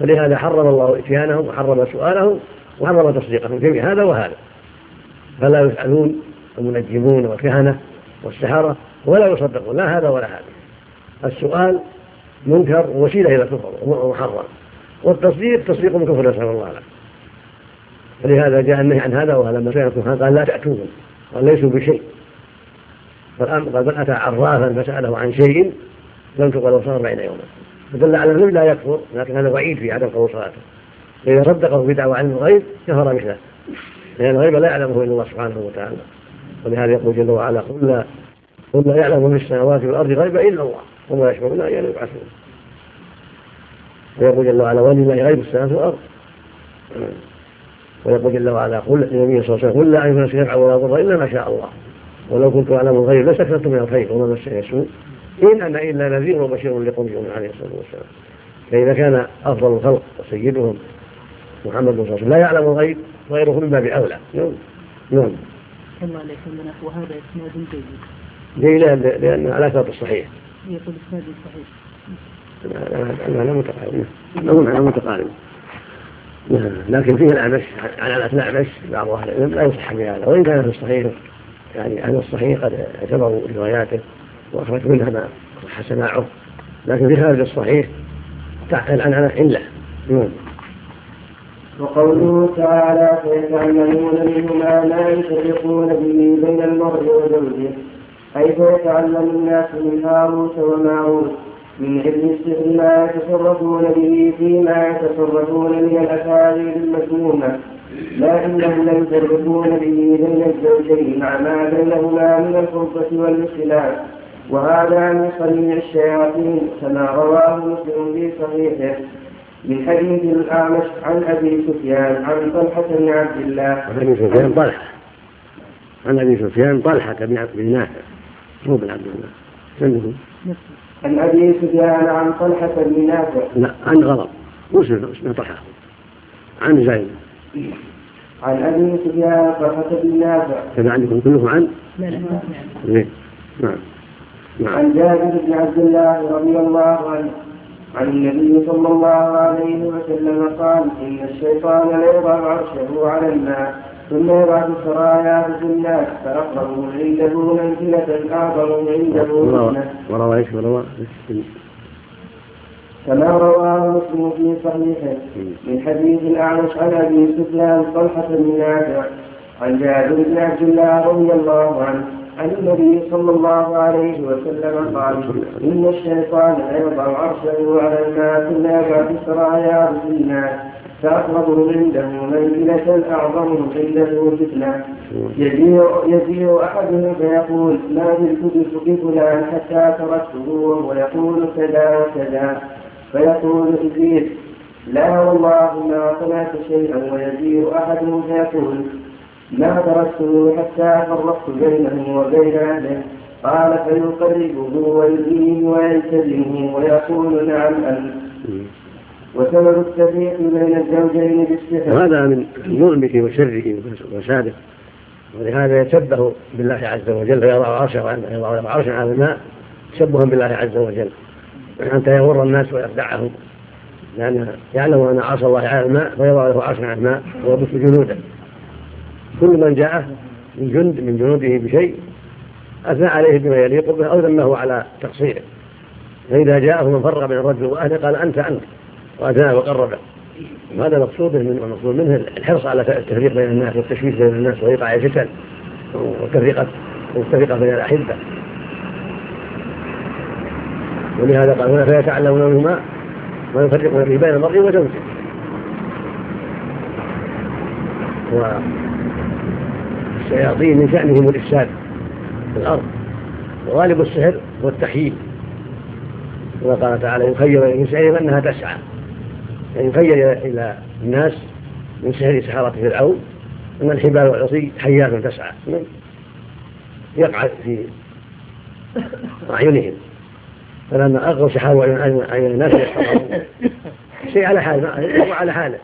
فلهذا حرم الله إتيانهم وحرم سؤالهم وحرم تصديقهم جميع هذا وهذا. فلا يفعلون المنجمون والكهنة والسحرة ولا يصدقون لا هذا ولا هذا. السؤال منكر وسيلة إلى الكفر ومحرم. والتصديق تصديق من كفر نسأل الله العافية. فلهذا جاء النهي عن هذا وهذا لما سمع الكفار قال لا تأتوهم قال ليسوا بشيء. قال بل أتى عرافا فسأله عن شيء لم تقل صار بين يوما فدل على أنه لا يكفر لكن هذا وعيد في عدم قبول صلاته. فإذا صدقه بدعوى علم الغيب كفر مثله لأن الغيب لا يعلمه إلا الله سبحانه وتعالى. ولهذا يقول جل وعلا قل لا قل لا يعلم في السماوات والأرض غيبا إلا الله وما يشعرون أيان يبعثون. ويقول جل وعلا ولله غيب السماوات والأرض. ويقول جل وعلا قل للنبي صلى الله عليه وسلم قل لا أعلم نفسي ولا ضر إلا ما شاء الله. ولو كنت أعلم الغيب لسكنت من الخير وما مسني سوء إن أنا إلا نذير وبشير لقوم يؤمنون عليه الصلاة والسلام. فإذا كان أفضل الخلق وسيدهم محمد صلى الله عليه وسلم. لا يعلم الغيب غيره من باب أولى نعم. نعم الله عليك وهذا إسناد جيد. جيد لأن على شرط الصحيح يقول إسناد صحيح. المعنى متقارب المعنى متقارب نعم. لكن فيه الأعمش عن الأعمش بعض أهل العلم لا يصح بهذا وإن كان في الصحيح يعني أهل الصحيح قد اعتبروا رواياته وأخرج منها ما صح سماعه لكن في خارج الصحيح العنعنة علة نعم. وقوله تعالى فيتعلمون منهما ما يفرقون به بين المرء وزوجه؟ أي فيتعلم الناس من هاروت وماروت؟ من علم السحر ما يتصرفون به فيما يتصرفون من الأساليب المسمومة لكنهم لم يفرقون به بين الزوجين مع ما بينهما من الفرقة والاختلاف وهذا من صنيع الشياطين كما رواه مسلم في صحيحه من حديث الأعمش عن أبي سفيان عن طلحة بن عبد الله. عن أبي سفيان طلحة. عن أبي سفيان طلحة بن نافع مو بن عبد الله. عن أبي سفيان عن طلحة بن نافع. لا عن غضب. مسلم اسمه طلحة؟ عن زيد. عن أبي سفيان طلحة بن نافع. كذا عندكم كلكم عن؟ لا لا. إيه. نعم. نعم. عن جابر بن عبد الله رضي الله عنه. عن النبي صلى الله عليه وسلم قال إن الشيطان ليضع عرشه على الماء ثم يبعث سرايا في الناس فأقربهم عنده منزلة أعظم عنده وروى إيش؟ وروى كما رواه مسلم في صحيحه من حديث الأعمش عن أبي سفيان طلحة بن نافع عن جابر بن عبد الله رضي الله عنه عن النبي صلى الله عليه وسلم قال إن الشيطان يضع عرشه على الماء ثم يبعث سرايا في الناس فأقربهم عنده منزلة أعظمهم عنده فتنة. يجيء أحدهم فيقول ما زلت بفلان حتى تركته وهو يقول كذا. وكذا فيقول إبليس لا والله ما صنعت شيئا. ويجيء أحدهم فيقول ما تركته حتى فرقت بينه وبين أهله؟ قال فيقربه ويلهيه ويلتزمه ويقول نعم أنت. وسبب التفريق بين الزوجين بالسحر وهذا من ظلمه وشره وفساده ولهذا يتشبه بالله عز وجل فيضع عرشه يضع عرشا على الماء تشبها بالله عز وجل. حتى يغر الناس ويخدعهم. لأن يعلم أن عرش الله على الماء فيضع له عرشا على الماء ويبث جنودا كل من جاءه من جند من جنوده بشيء أثنى عليه بما يليق به أو ذمه على تقصيره. فإذا جاءه من فرق بين الرجل وأهله قال أنت أنت. وأدناه وقربه وهذا مقصود منه المقصود منه الحرص على التفريق بين الناس والتشويش بين الناس وإيقاع الفتن والتفرقة والتفرقة بين الأحبة. ولهذا قال هنا فيتعلمون منهما ويفرقون فيه بين المرء وزوجه. والشياطين من شأنهم الإفساد في الأرض. وغالب السحر هو التحييل كما قال تعالى يخير إلى سحرهم أنها تسعى. يعني يخير إلى الناس من سحر سحرة فرعون أن الحبال والعصي حيات تسعى يقع في أعينهم. فلما أغروا سحروا أعين الناس شيء على حال هو على حاله.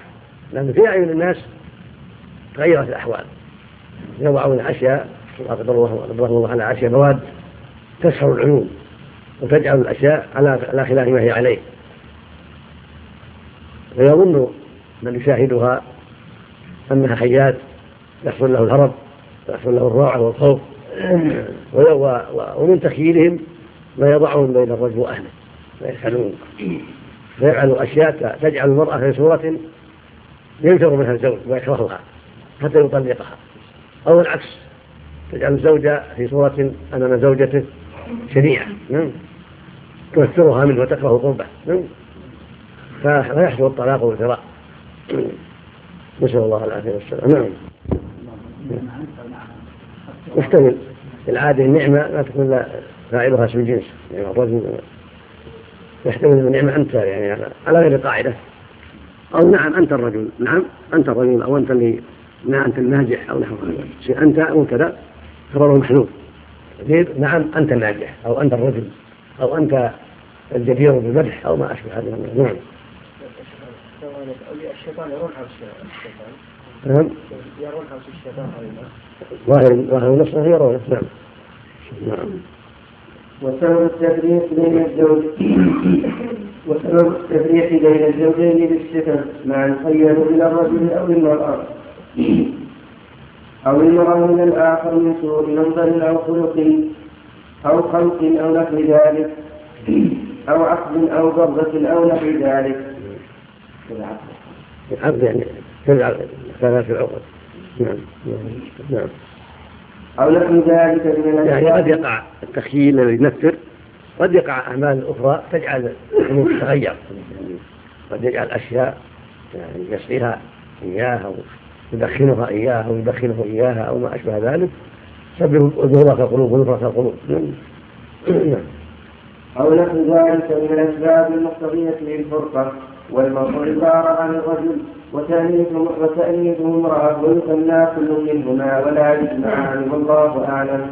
لأن في أعين الناس تغيرت الأحوال. يضعون أشياء قدر الله الله على أشياء مواد تسحر العيون وتجعل الأشياء على على خلاف ما هي عليه. فيظن من يشاهدها أنها حيات يحصل له الهرب ويحصل له الراعة والخوف ومن تخييلهم ما يضعهم بين الرجل وأهله فيفعلون فيفعلوا أشياء تجعل المرأة في صورة ينفر منها الزوج ويكرهها حتى يطلقها. أو العكس تجعل الزوجة في صورة أمام زوجته شنيعة نعم تكثرها منه وتكره قربه نعم. فيحصل الطلاق والفراق. نسأل الله العافية والسلام. نعم. يحتمل العادة النعمة لا تكون فاعلها اسم الجنس. يعني الرجل يحتمل النعمة أنت يعني على غير قاعدة. أو نعم أنت الرجل. نعم أنت الرجل أو أنت اللي نعم أنت الناجح أو نحو هذا. أنت أو كذا خبره محذوف. نعم أنت الناجح أو أنت الرجل أو أنت الجدير بالمدح أو ما أشبه هذه نعم. الشيطان يرون حرس الشيطان. نعم. يرون حرس الشيطان ظاهر ظاهر نفسه يرونه نعم. نعم. وسبب التفريق بين الزوج وسبب التفريق بين الزوجين بالصفة مع الخير إلى الرجل أو المرأة. أو المرأة من الآخر من سوء منظر أو خلق أو خلق أو نحو ذلك أو عقد أو ضربة أو نحو ذلك. العقد يعني تجعل ثلاث العقد نعم نعم أو نحو ذلك من يعني قد يقع التخييل الذي ينفر قد يقع أعمال أخرى تجعل الأمور تتغير. قد يجعل أشياء يعني يسقيها إياها أو يدخنها إياها أو يدخنه إياها أو ما أشبه ذلك. سبب ظهورات القلوب ونفرة القلوب. نعم. أو نحو ذلك من الأسباب المقتضية للفرقة. والمرء عبارة عن الرجل وتأنيثه امرأة ويثنى كل منهما ولا يجمعان والله أعلم.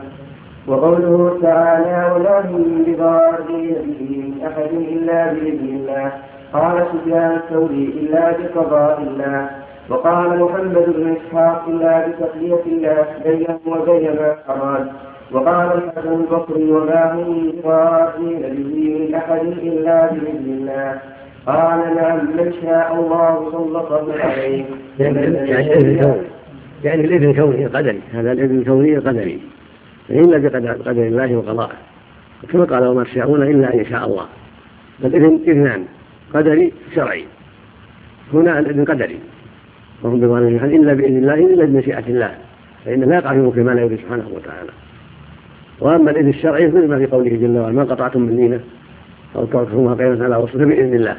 وقوله تعالى ولا هم بضارين من أحد إلا بإذن الله. قال سفيان الثوري إلا بقضاء الله. وقال محمد بن إسحاق إلا بتقلية الله بينه وبين ما أراد. وقال الحسن البصري وما هم بضارين به من أحد إلا بإذن الله. قال نعم من شاء الله سلطه عليه. يعني الإذن كوني. يعني كوني قدري هذا الإذن الكوني القدري. إلا بقدر الله وقضائه كما قال وما تشاءون إلا أن يشاء الله. فالإذن إذنان. قدري شرعي. هنا الإذن قدري. وهم بظالمين إلا بإذن الله إلا بمشيئة الله. فإنه لا يقع في ملك ما لا يريد سبحانه وتعالى. وأما الإذن الشرعي مثل ما في قوله جل وعلا ما قطعتم من لينة أو تركتموها قيمة على رسوله بإذن الله.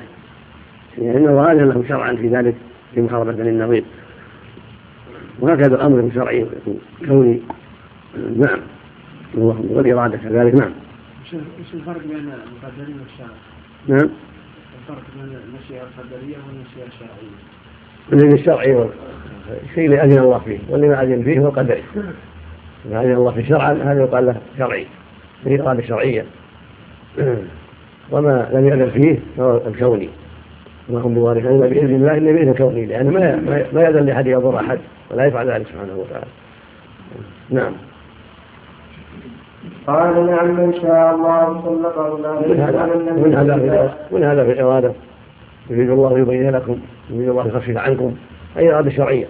يعني انه غالبا له شرعا في ذلك في محاربه بني النظير وهكذا الأمر شرعي كوني نعم. والإرادة كذلك نعم. إيش الفرق بين القدريه والشرع؟ نعم. الفرق بين المشيئه القدرية والمشيئه الشرعية. الذي الشرعي الشيء اللي أذن الله فيه واللي ما أذن فيه هو القدري ما أذن الله فيه شرعا هذا يقال له شرعي. به إرادة شرعية. وما لم يأذن فيه فهو الكوني. وما هم بوارثين الا بإذن الله الا بإذن كونه لأنه ما ما ياذن لأحد يضر أحد ولا يفعل ذلك سبحانه وتعالى. نعم. قال نعم من شاء الله سلط الله من هذا من هذا من هذا في الإرادة. يريد الله يبين لكم يريد الله يخفف عنكم. أي إرادة شرعية.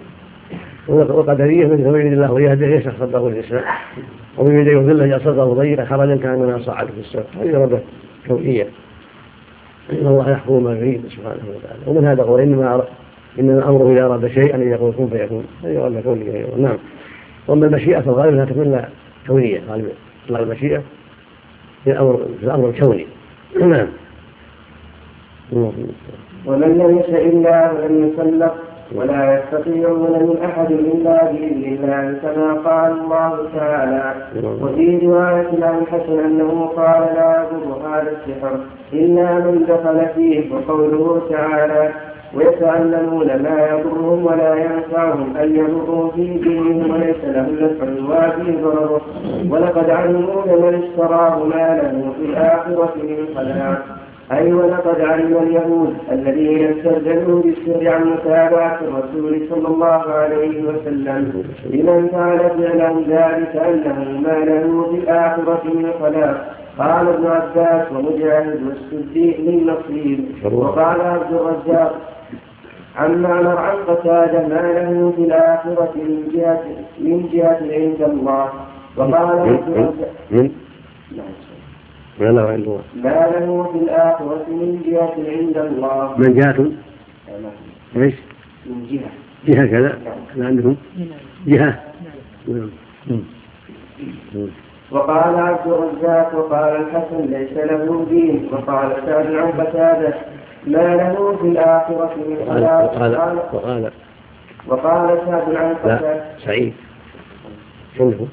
والقدريه مثل ما يريد الله ويهديه يشرح صدره للاسلام ومن يريد يذله يجعل صدره ضيقا حرجا كانما صعد في السماء هذه إرادة كونية. إن الله يحكم ما يريد سبحانه وتعالى. ومن هذا قول إنما إنما أمره إذا أراد شيئا أن يقول كن فيكون. غالبا كونية أيضا نعم. وأما المشيئة فالغالب أنها تكون كونية. غالبا إطلاق المشيئة في الأمر في الأمر الكوني. نعم. ومن لم يشاء الله لم يسلط ولا يستطيعون من أحد إلا بإذن الله كما قال الله تعالى وفي رواية عن الحسن أنه قال لا يضر هذا السحر إلا من دخل فيه وقوله تعالى ويتعلمون ما يضرهم ولا ينفعهم أن يضروا في دينهم وليس لهم نفع وفي ضرر ولقد علموا لمن اشتراه ما له في الآخرة من خلاق. أي ولقد علم اليهود الذين استرجلوا بالسر عن متابعة الرسول صلى الله عليه وسلم لمن فعل فعلهم ذلك أنه ما له في الآخرة من خلاق. قال ابن عباس ومجاهد والسدي من نصيب وقال عبد الرزاق عن معنى عن قتادة ما له في الآخرة من جهة من جهة عند الله. وقال عبد الرزاق ما له عند الله. ما له في الآخرة من جهة عند الله. من جهة؟ إيش؟ من جهة. جهة كذا. كذا عندهم جهة. نعم. وقال عبد الرزاق وقال الحسن ليس له دين. وقال سعد عن قتادة ما له في الآخرة من خلاق وقال قال وقال وقال سعد عن قتادة. لا سعيد. عنده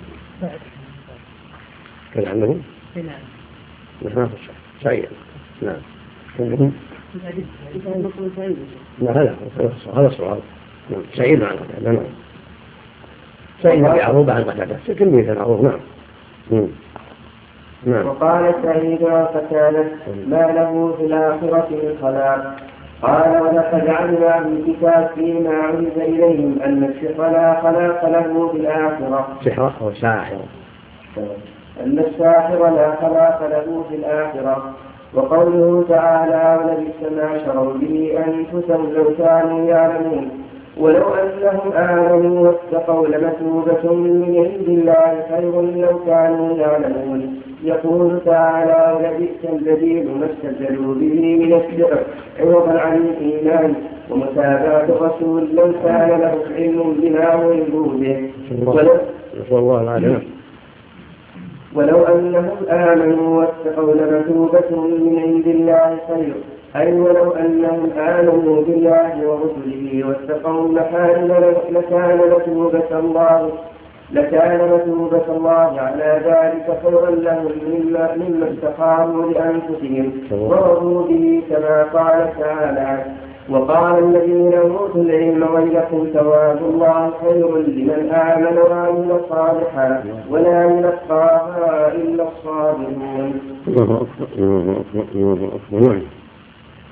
كان عنده نعم. سعيد نعم. عنده لا هذا هذا الصواب نعم. سعيد عن قتادة نعم. سعيد بن عروبة عن قتادة تلميذ معروف نعم. مم. نعم. وقال سعيد عن قتادة ما له في الآخرة من خلاق. قال ولقد علم في الكتاب فيما عرض إليهم أن السحر لا خلاق له في الآخرة. سحر أو ساحر. أن الساحر لا خلاق له في الآخرة. وقوله تعالى ولبئس ما شروا به أنفسهم لو كانوا يعلمون ولو أنهم آمنوا واتقوا لمثوبة من عند الله خير لو كانوا يعلمون. يقول تعالى ولبئس البديل ما استبدلوا به من السحر عوضا عن الإيمان ومتابعة الرسول لو كان له علم بما أمروا به. الله العافية ولو أنهم آمنوا واتقوا لمثوبة من عند الله خير. أي ولو أنهم آمنوا بالله ورسله واتقوا المحارم لكان مثوبة الله لكان مثوبة الله على ذلك خيرا لهم مما مما استقاموا لأنفسهم. ورضوا به كما قال تعالى وقال الذين أوتوا العلم ويلكم ثواب الله خير لمن آمن وعمل صالحا ولا يلقاها الا الصابرون الله أكبر الله أكبر الله أكبر. نعم.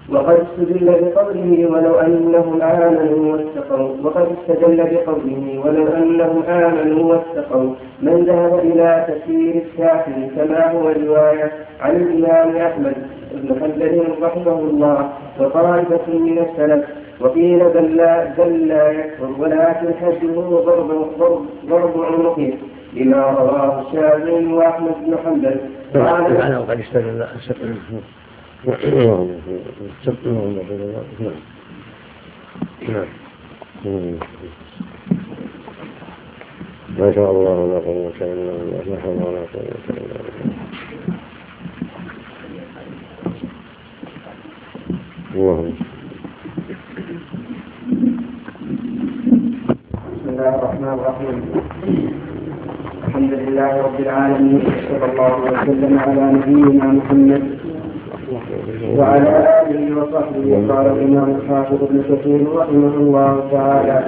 وقد استدل بقوله ولو أنهم آمنوا واتقوا. وقد استدل بقوله ولو أنهم آمنوا واتقوا. من ذهب إلى تفسير الساحر كما هو رواية عن الإمام أحمد بن حنبل رحمه الله وطائفة من السلف. وقيل بل لا بل لا يكفر ولكن حده ضرب ضرب ضرب عنقه لما رواه الشافعي وأحمد بن حنبل. قال وقد استدل. نعم ما شاء الله لا قوة إلا بالله لا حول ولا قوة إلا بالله اللهم بسم الله الرحمن الرحيم. الحمد لله رب العالمين وصلى الله وسلم على نبينا محمد وعلى آله وصحبه قال الإمام الحافظ ابن كثير رحمه الله تعالى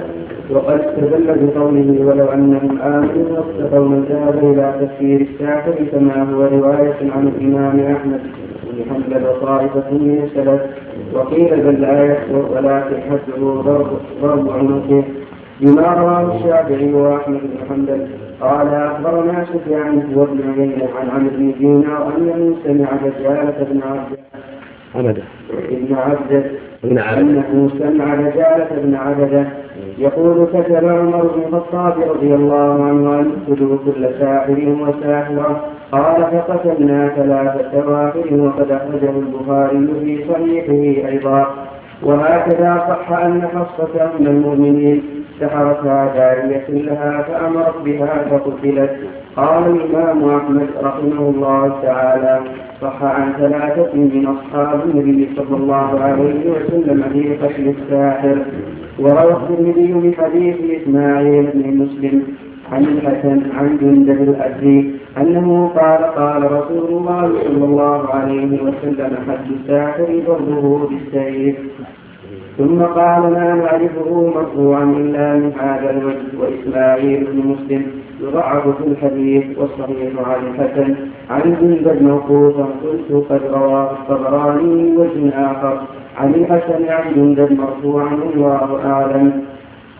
وقد استدل بقوله ولو أنهم آمنوا واتقوا من ذهب إلى تفسير الساحر كما هو رواية عن الإمام أحمد بن حنبل وطائفه من السلف وقيل بل لا يكفر ولكن حده ضرب عنقه بما رواه الشافعي وأحمد بن حنبل. قال أخبرنا سفيان هو ابن عيينه عن عمرو بن دينار انه سمع دجاله بن عبد أبدا. ابن عبده ابن عبد. أنه سمع دجاله بن عبده يقول كتب عمر بن الخطاب رضي الله عنه أن اقتلوا كل ساحر وساحرة. قال فقتلنا ثلاثة سواحر وقد أخرجه البخاري في صحيحه أيضا. وهكذا صح أن حصه ام المؤمنين استحرتها جارية لها فأمرت بها فقتلت. قال الإمام أحمد رحمه الله تعالى صح عن ثلاثة من أصحاب النبي صلى الله عليه وسلم في قتل الساحر. وروى الترمذي من حديث إسماعيل بن مسلم عن الحسن عن جندب الأزدي أنه قال قال رسول الله صلى الله عليه وسلم حد الساحر ضربه بالسيف. ثم قال ما نعرفه مرفوعا إلا من هذا الوجه وإسماعيل بن مسلم يضعف في الحديث والصحيح عن الحسن عن جندب موقوفا قلت قد رواه الطبراني وجه آخر عن الحسن عن جندب مرفوعا والله أعلم.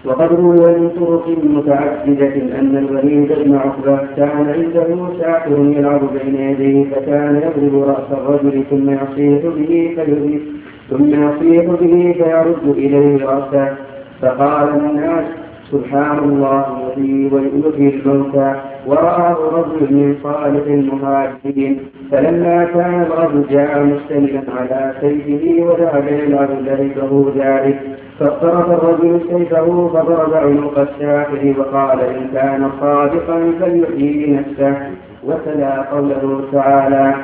وقد روي من طرق متعددة أن الوليد بن عقبة كان عنده ساحر يلعب بين يديه فكان يضرب رأس الرجل ثم يصيح به فيريد ثم يصيح به فيرد إليه رأسه فقال الناس سبحان الله الذي ويؤتي الموتى ورآه رجل من صالح المهاجرين. فلما كان الرجل جاء مستندا على سيفه وذهب يلعب ذلكه ذلك. فاقترب الرجل سيفه فضرب عنق الساحر وقال إن كان صادقا فليحيي نفسه. وتلا قوله تعالى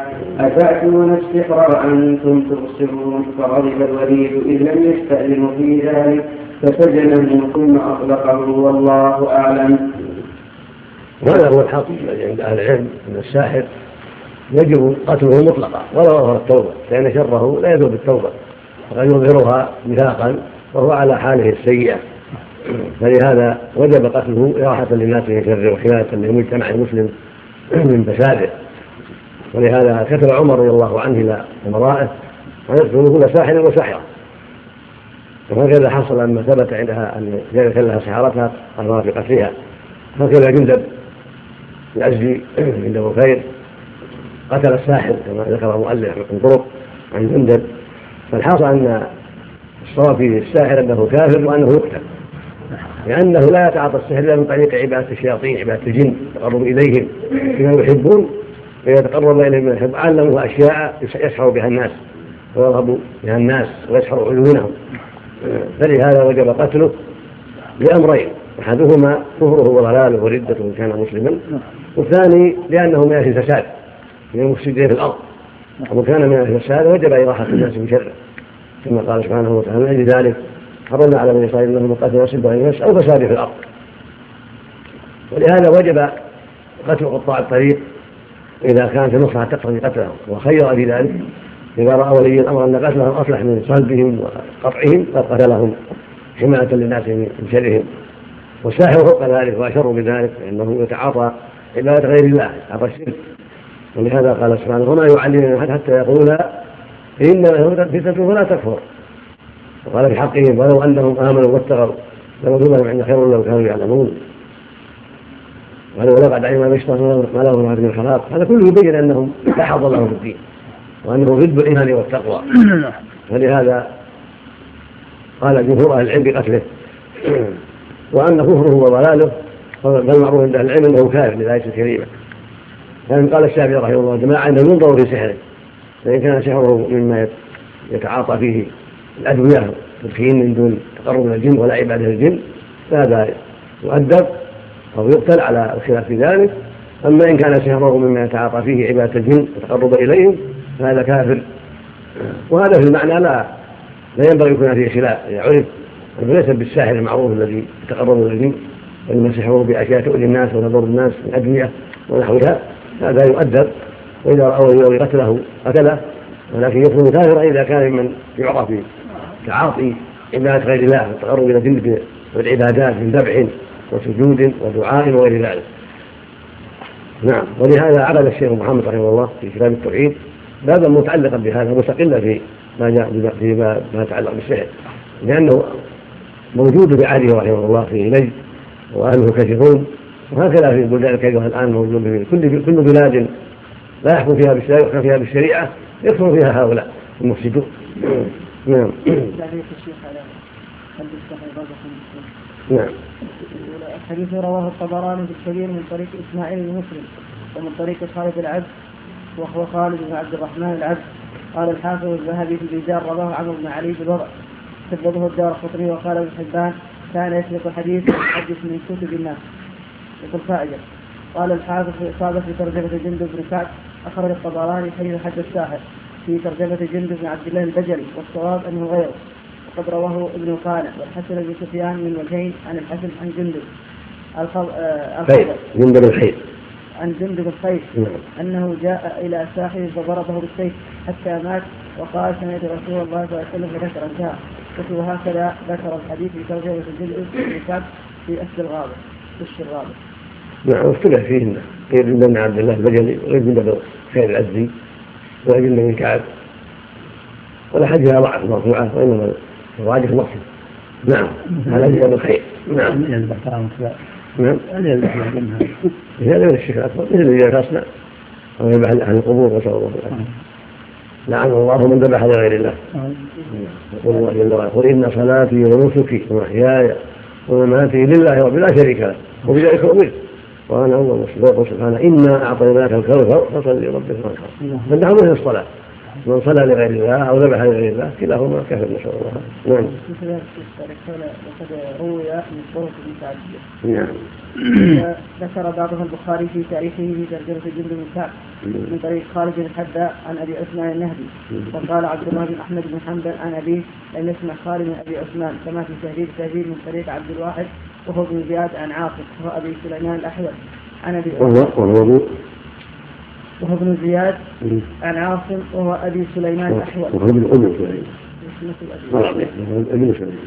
أتأتون السحر وأنتم تبصرون؟ فغضب الوليد إذ لم يستأذن في ذلك فسجنه ثم أطلقه والله أعلم. وهذا هو الحق الذي عند أهل العلم أن الساحر يجب قتله مطلقا ولو أظهر التوبة لأن شره لا يذوب بالتوبة وقد يظهرها نفاقا وهو على حاله السيئة. فلهذا وجب قتله إراحة للناس من شره وحماية للمجتمع المسلم من فساده ولهذا كتب عمر رضي الله عنه إلى أمرائه أن يقتلوا كل ساحر وساحرة. وهكذا حصل لما ثبت عندها أن ذلك لها سحرتها أمر بقتلها هكذا جندب العزي عند بخير قتل الساحر كما ذكر المؤلف من طرق عن جندب. فالحاصل أن الصواب في الساحر أنه كافر وأنه يقتل. لأنه لا يتعاطى السحر إلا من طريق عبادة الشياطين عبادة الجن التقرب إليهم بما يحبون فيتقرب إليهم بما يحب علموا أشياء يسحر بها الناس ويرهب بها الناس ويسحر عيونهم. فلهذا وجب قتله لأمرين أحدهما كفره وضلاله وردته إن كان مسلما والثاني لأنه من أهل الفساد من المفسدين في الأرض. ومن كان من أهل الفساد وجب إراحة الناس من شره كما قال سبحانه وتعالى من أجل ذلك حرمنا على بني إسرائيل أنهم قتل نفس بغير نفس أو فساد في الأرض. ولهذا وجب قتل قطاع الطريق إذا كانت المصلحة تقتضي قتلهم وخير في ذلك إذا رأى ولي الأمر أن قتلهم أصلح من صلبهم وقطعهم قد قتلهم حماية للناس من شرهم. والساحر فوق ذلك وأشر بذلك لأنه يتعاطى عبادة غير الله يتعاطى الشرك. ولهذا قال سبحانه وما يعلمون حتى يقولا إنما فتنة فلا تكفر. وقال في حقهم ولو أنهم آمنوا واتقوا لهم عند خير لو كانوا يعلمون. ولو لقد علم ما يشتهون ما لهم من الخلاق هذا كله يبين أنهم لا حظ لهم في الدين وأنه ضد الإيمان والتقوى. فلهذا قال جمهور أهل العلم بقتله. وأن كفره وضلاله بل معروف عند أهل العلم أنه كافر للآية الكريمة. لأن قال الشافعي رحمه الله جماعة أنه ينظر في سحره فإن كان سحره مما يتعاطى فيه. الأدوية تدخين من دون تقرب من الجن ولا عبادة الجن فهذا يؤدب أو يقتل على الخلاف في ذلك. أما إن كان سحره مما يتعاطى فيه عبادة الجن وتقرب إليهم فهذا كافر. وهذا في المعنى لا لا ينبغي يكون فيه خلاف. إذا عرف أنه ليس بالساحر المعروف الذي يتقرب إلى الجن وإنما سحره بأشياء تؤذي الناس وتضر الناس من أدوية ونحوها هذا يؤدب. وإذا رأوا ينوي قتله قتله ولكن يكون كافرا إذا كان ممن يعرف تعاطي عبادة غير الله والتقرب إلى الجن بالعبادات من ذبح وسجود ودعاء وغير ذلك. نعم. ولهذا عقد الشيخ محمد رحمه الله في كتاب التوحيد بابا متعلقا بهذا مستقلا في ما جاء في ما يتعلق بالسحر لأنه موجود في عهده رحمه الله في نجد وأهله كثيرون وهكذا في البلدان الكثيره الآن موجود في كل كل بلاد لا يحكم فيها بالشريعة يحكم فيها بالشريعة يكثر فيها هؤلاء المفسدون. نعم. نعم. الحديث رواه الطبراني في الكبير من طريق إسماعيل بن مسلم ومن طريق خالد العبد وهو خالد بن عبد الرحمن العبد. قال الحافظ الذهبي في الرجال رواه عمرو بن علي بالوضع كذبه الدار قطري وقال ابن حبان كان يسبق الحديث ويحدث من كتب الناس. يقول فائدة. قال الحافظ في إصابة في ترجمة جندب بن كعب أخرج الطبراني حديث حد الساحر. في ترجمة جندب بن عبد الله البجلي والصواب أنه غيره. وقد رواه ابن قانع والحسن بن سفيان من وجهين عن الحسن عن جندب. خير جندب الخير. عن جندب الخير. نعم. أنه جاء إلى ساحره فضربه بالسيف حتى مات وقال سمعت رسول الله صلى الله عليه وسلم فذكر انتهى وهكذا ذكر الحديث في ترجمة جندب بن كعب في أسد الغابة في الغابة. نعم اختلف فيهن. غير جندب بن عبد الله البجلي وغير جندب الخير العزي جندب بن كعب والأحاديث ضعف مرفوعة وإنما الراجح نص نعم. هذا جندب الخير؟ نعم. نعم. هذا من الشرك الأكبر. مثل الذي يتصنع أو يذبح عن القبور نسأل الله العافية لعن الله من ذبح لغير الله. يقول الله جل وعلا قل إن صلاتي ونسكي ومحياي ومماتي لله رب لا شريك له وبذلك أمرت. أول مسلم يقول سبحانه إنا أعطيناك الكوثر فصل لربك وانحر فالنحو مثل الصلاة من صلى لغير الله أو ذبح لغير الله كلاهما كفر نسأل الله نعم. وقد روي من طرق متعدده. نعم. ذكر بعضها البخاري في تاريخه في ترجمة جند بن كعب من طريق خالد بن الحذاء عن أبي عثمان النهدي وقال عبد الله بن أحمد بن حنبل عن أبيه لم يسمع خالد من أبي عثمان كما في تهذيب تهذيب من طريق عبد الواحد وهو بن زياد عن عاصم وهو أبي سليمان الأحول. عن أبي وهو وهو ابن زياد عن عاصم وهو أبي سليمان الأحول. وهو ابن سليمان ابن سليمان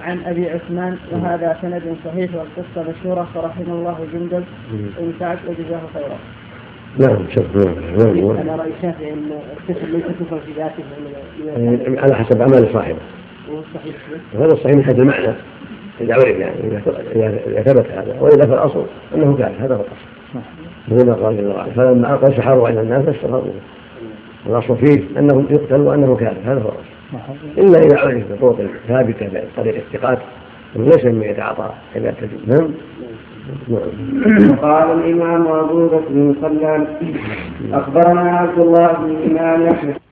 عن أبي عثمان وهذا سند صحيح والقصة مشهورة فرحم الله جندل بن سعد وجزاه خيرا. نعم شوف نعم. أنا رأي الشافعي ان الكفر ليس كفر في ذاته على حسب عمل صاحبه. وهذا الصحيح من حيث المعنى اذا عرف يعني إذا ثبت هذا وإلا فالأصل أنه كافر هذا هو الأصل. مثل ما قال جل وعلا فلما القى سحروا على الناس استغفروا الأصل فيه انه يقتل وأنه كافر هذا هو الأصل. إلا إذا عرف بطرق ثابتة بطريق الثقات ليس مما يتعاطى إذا تجد. نعم. قال الإمام أبو بكر بن سلام أخبرنا عبد الله بن الامام احمد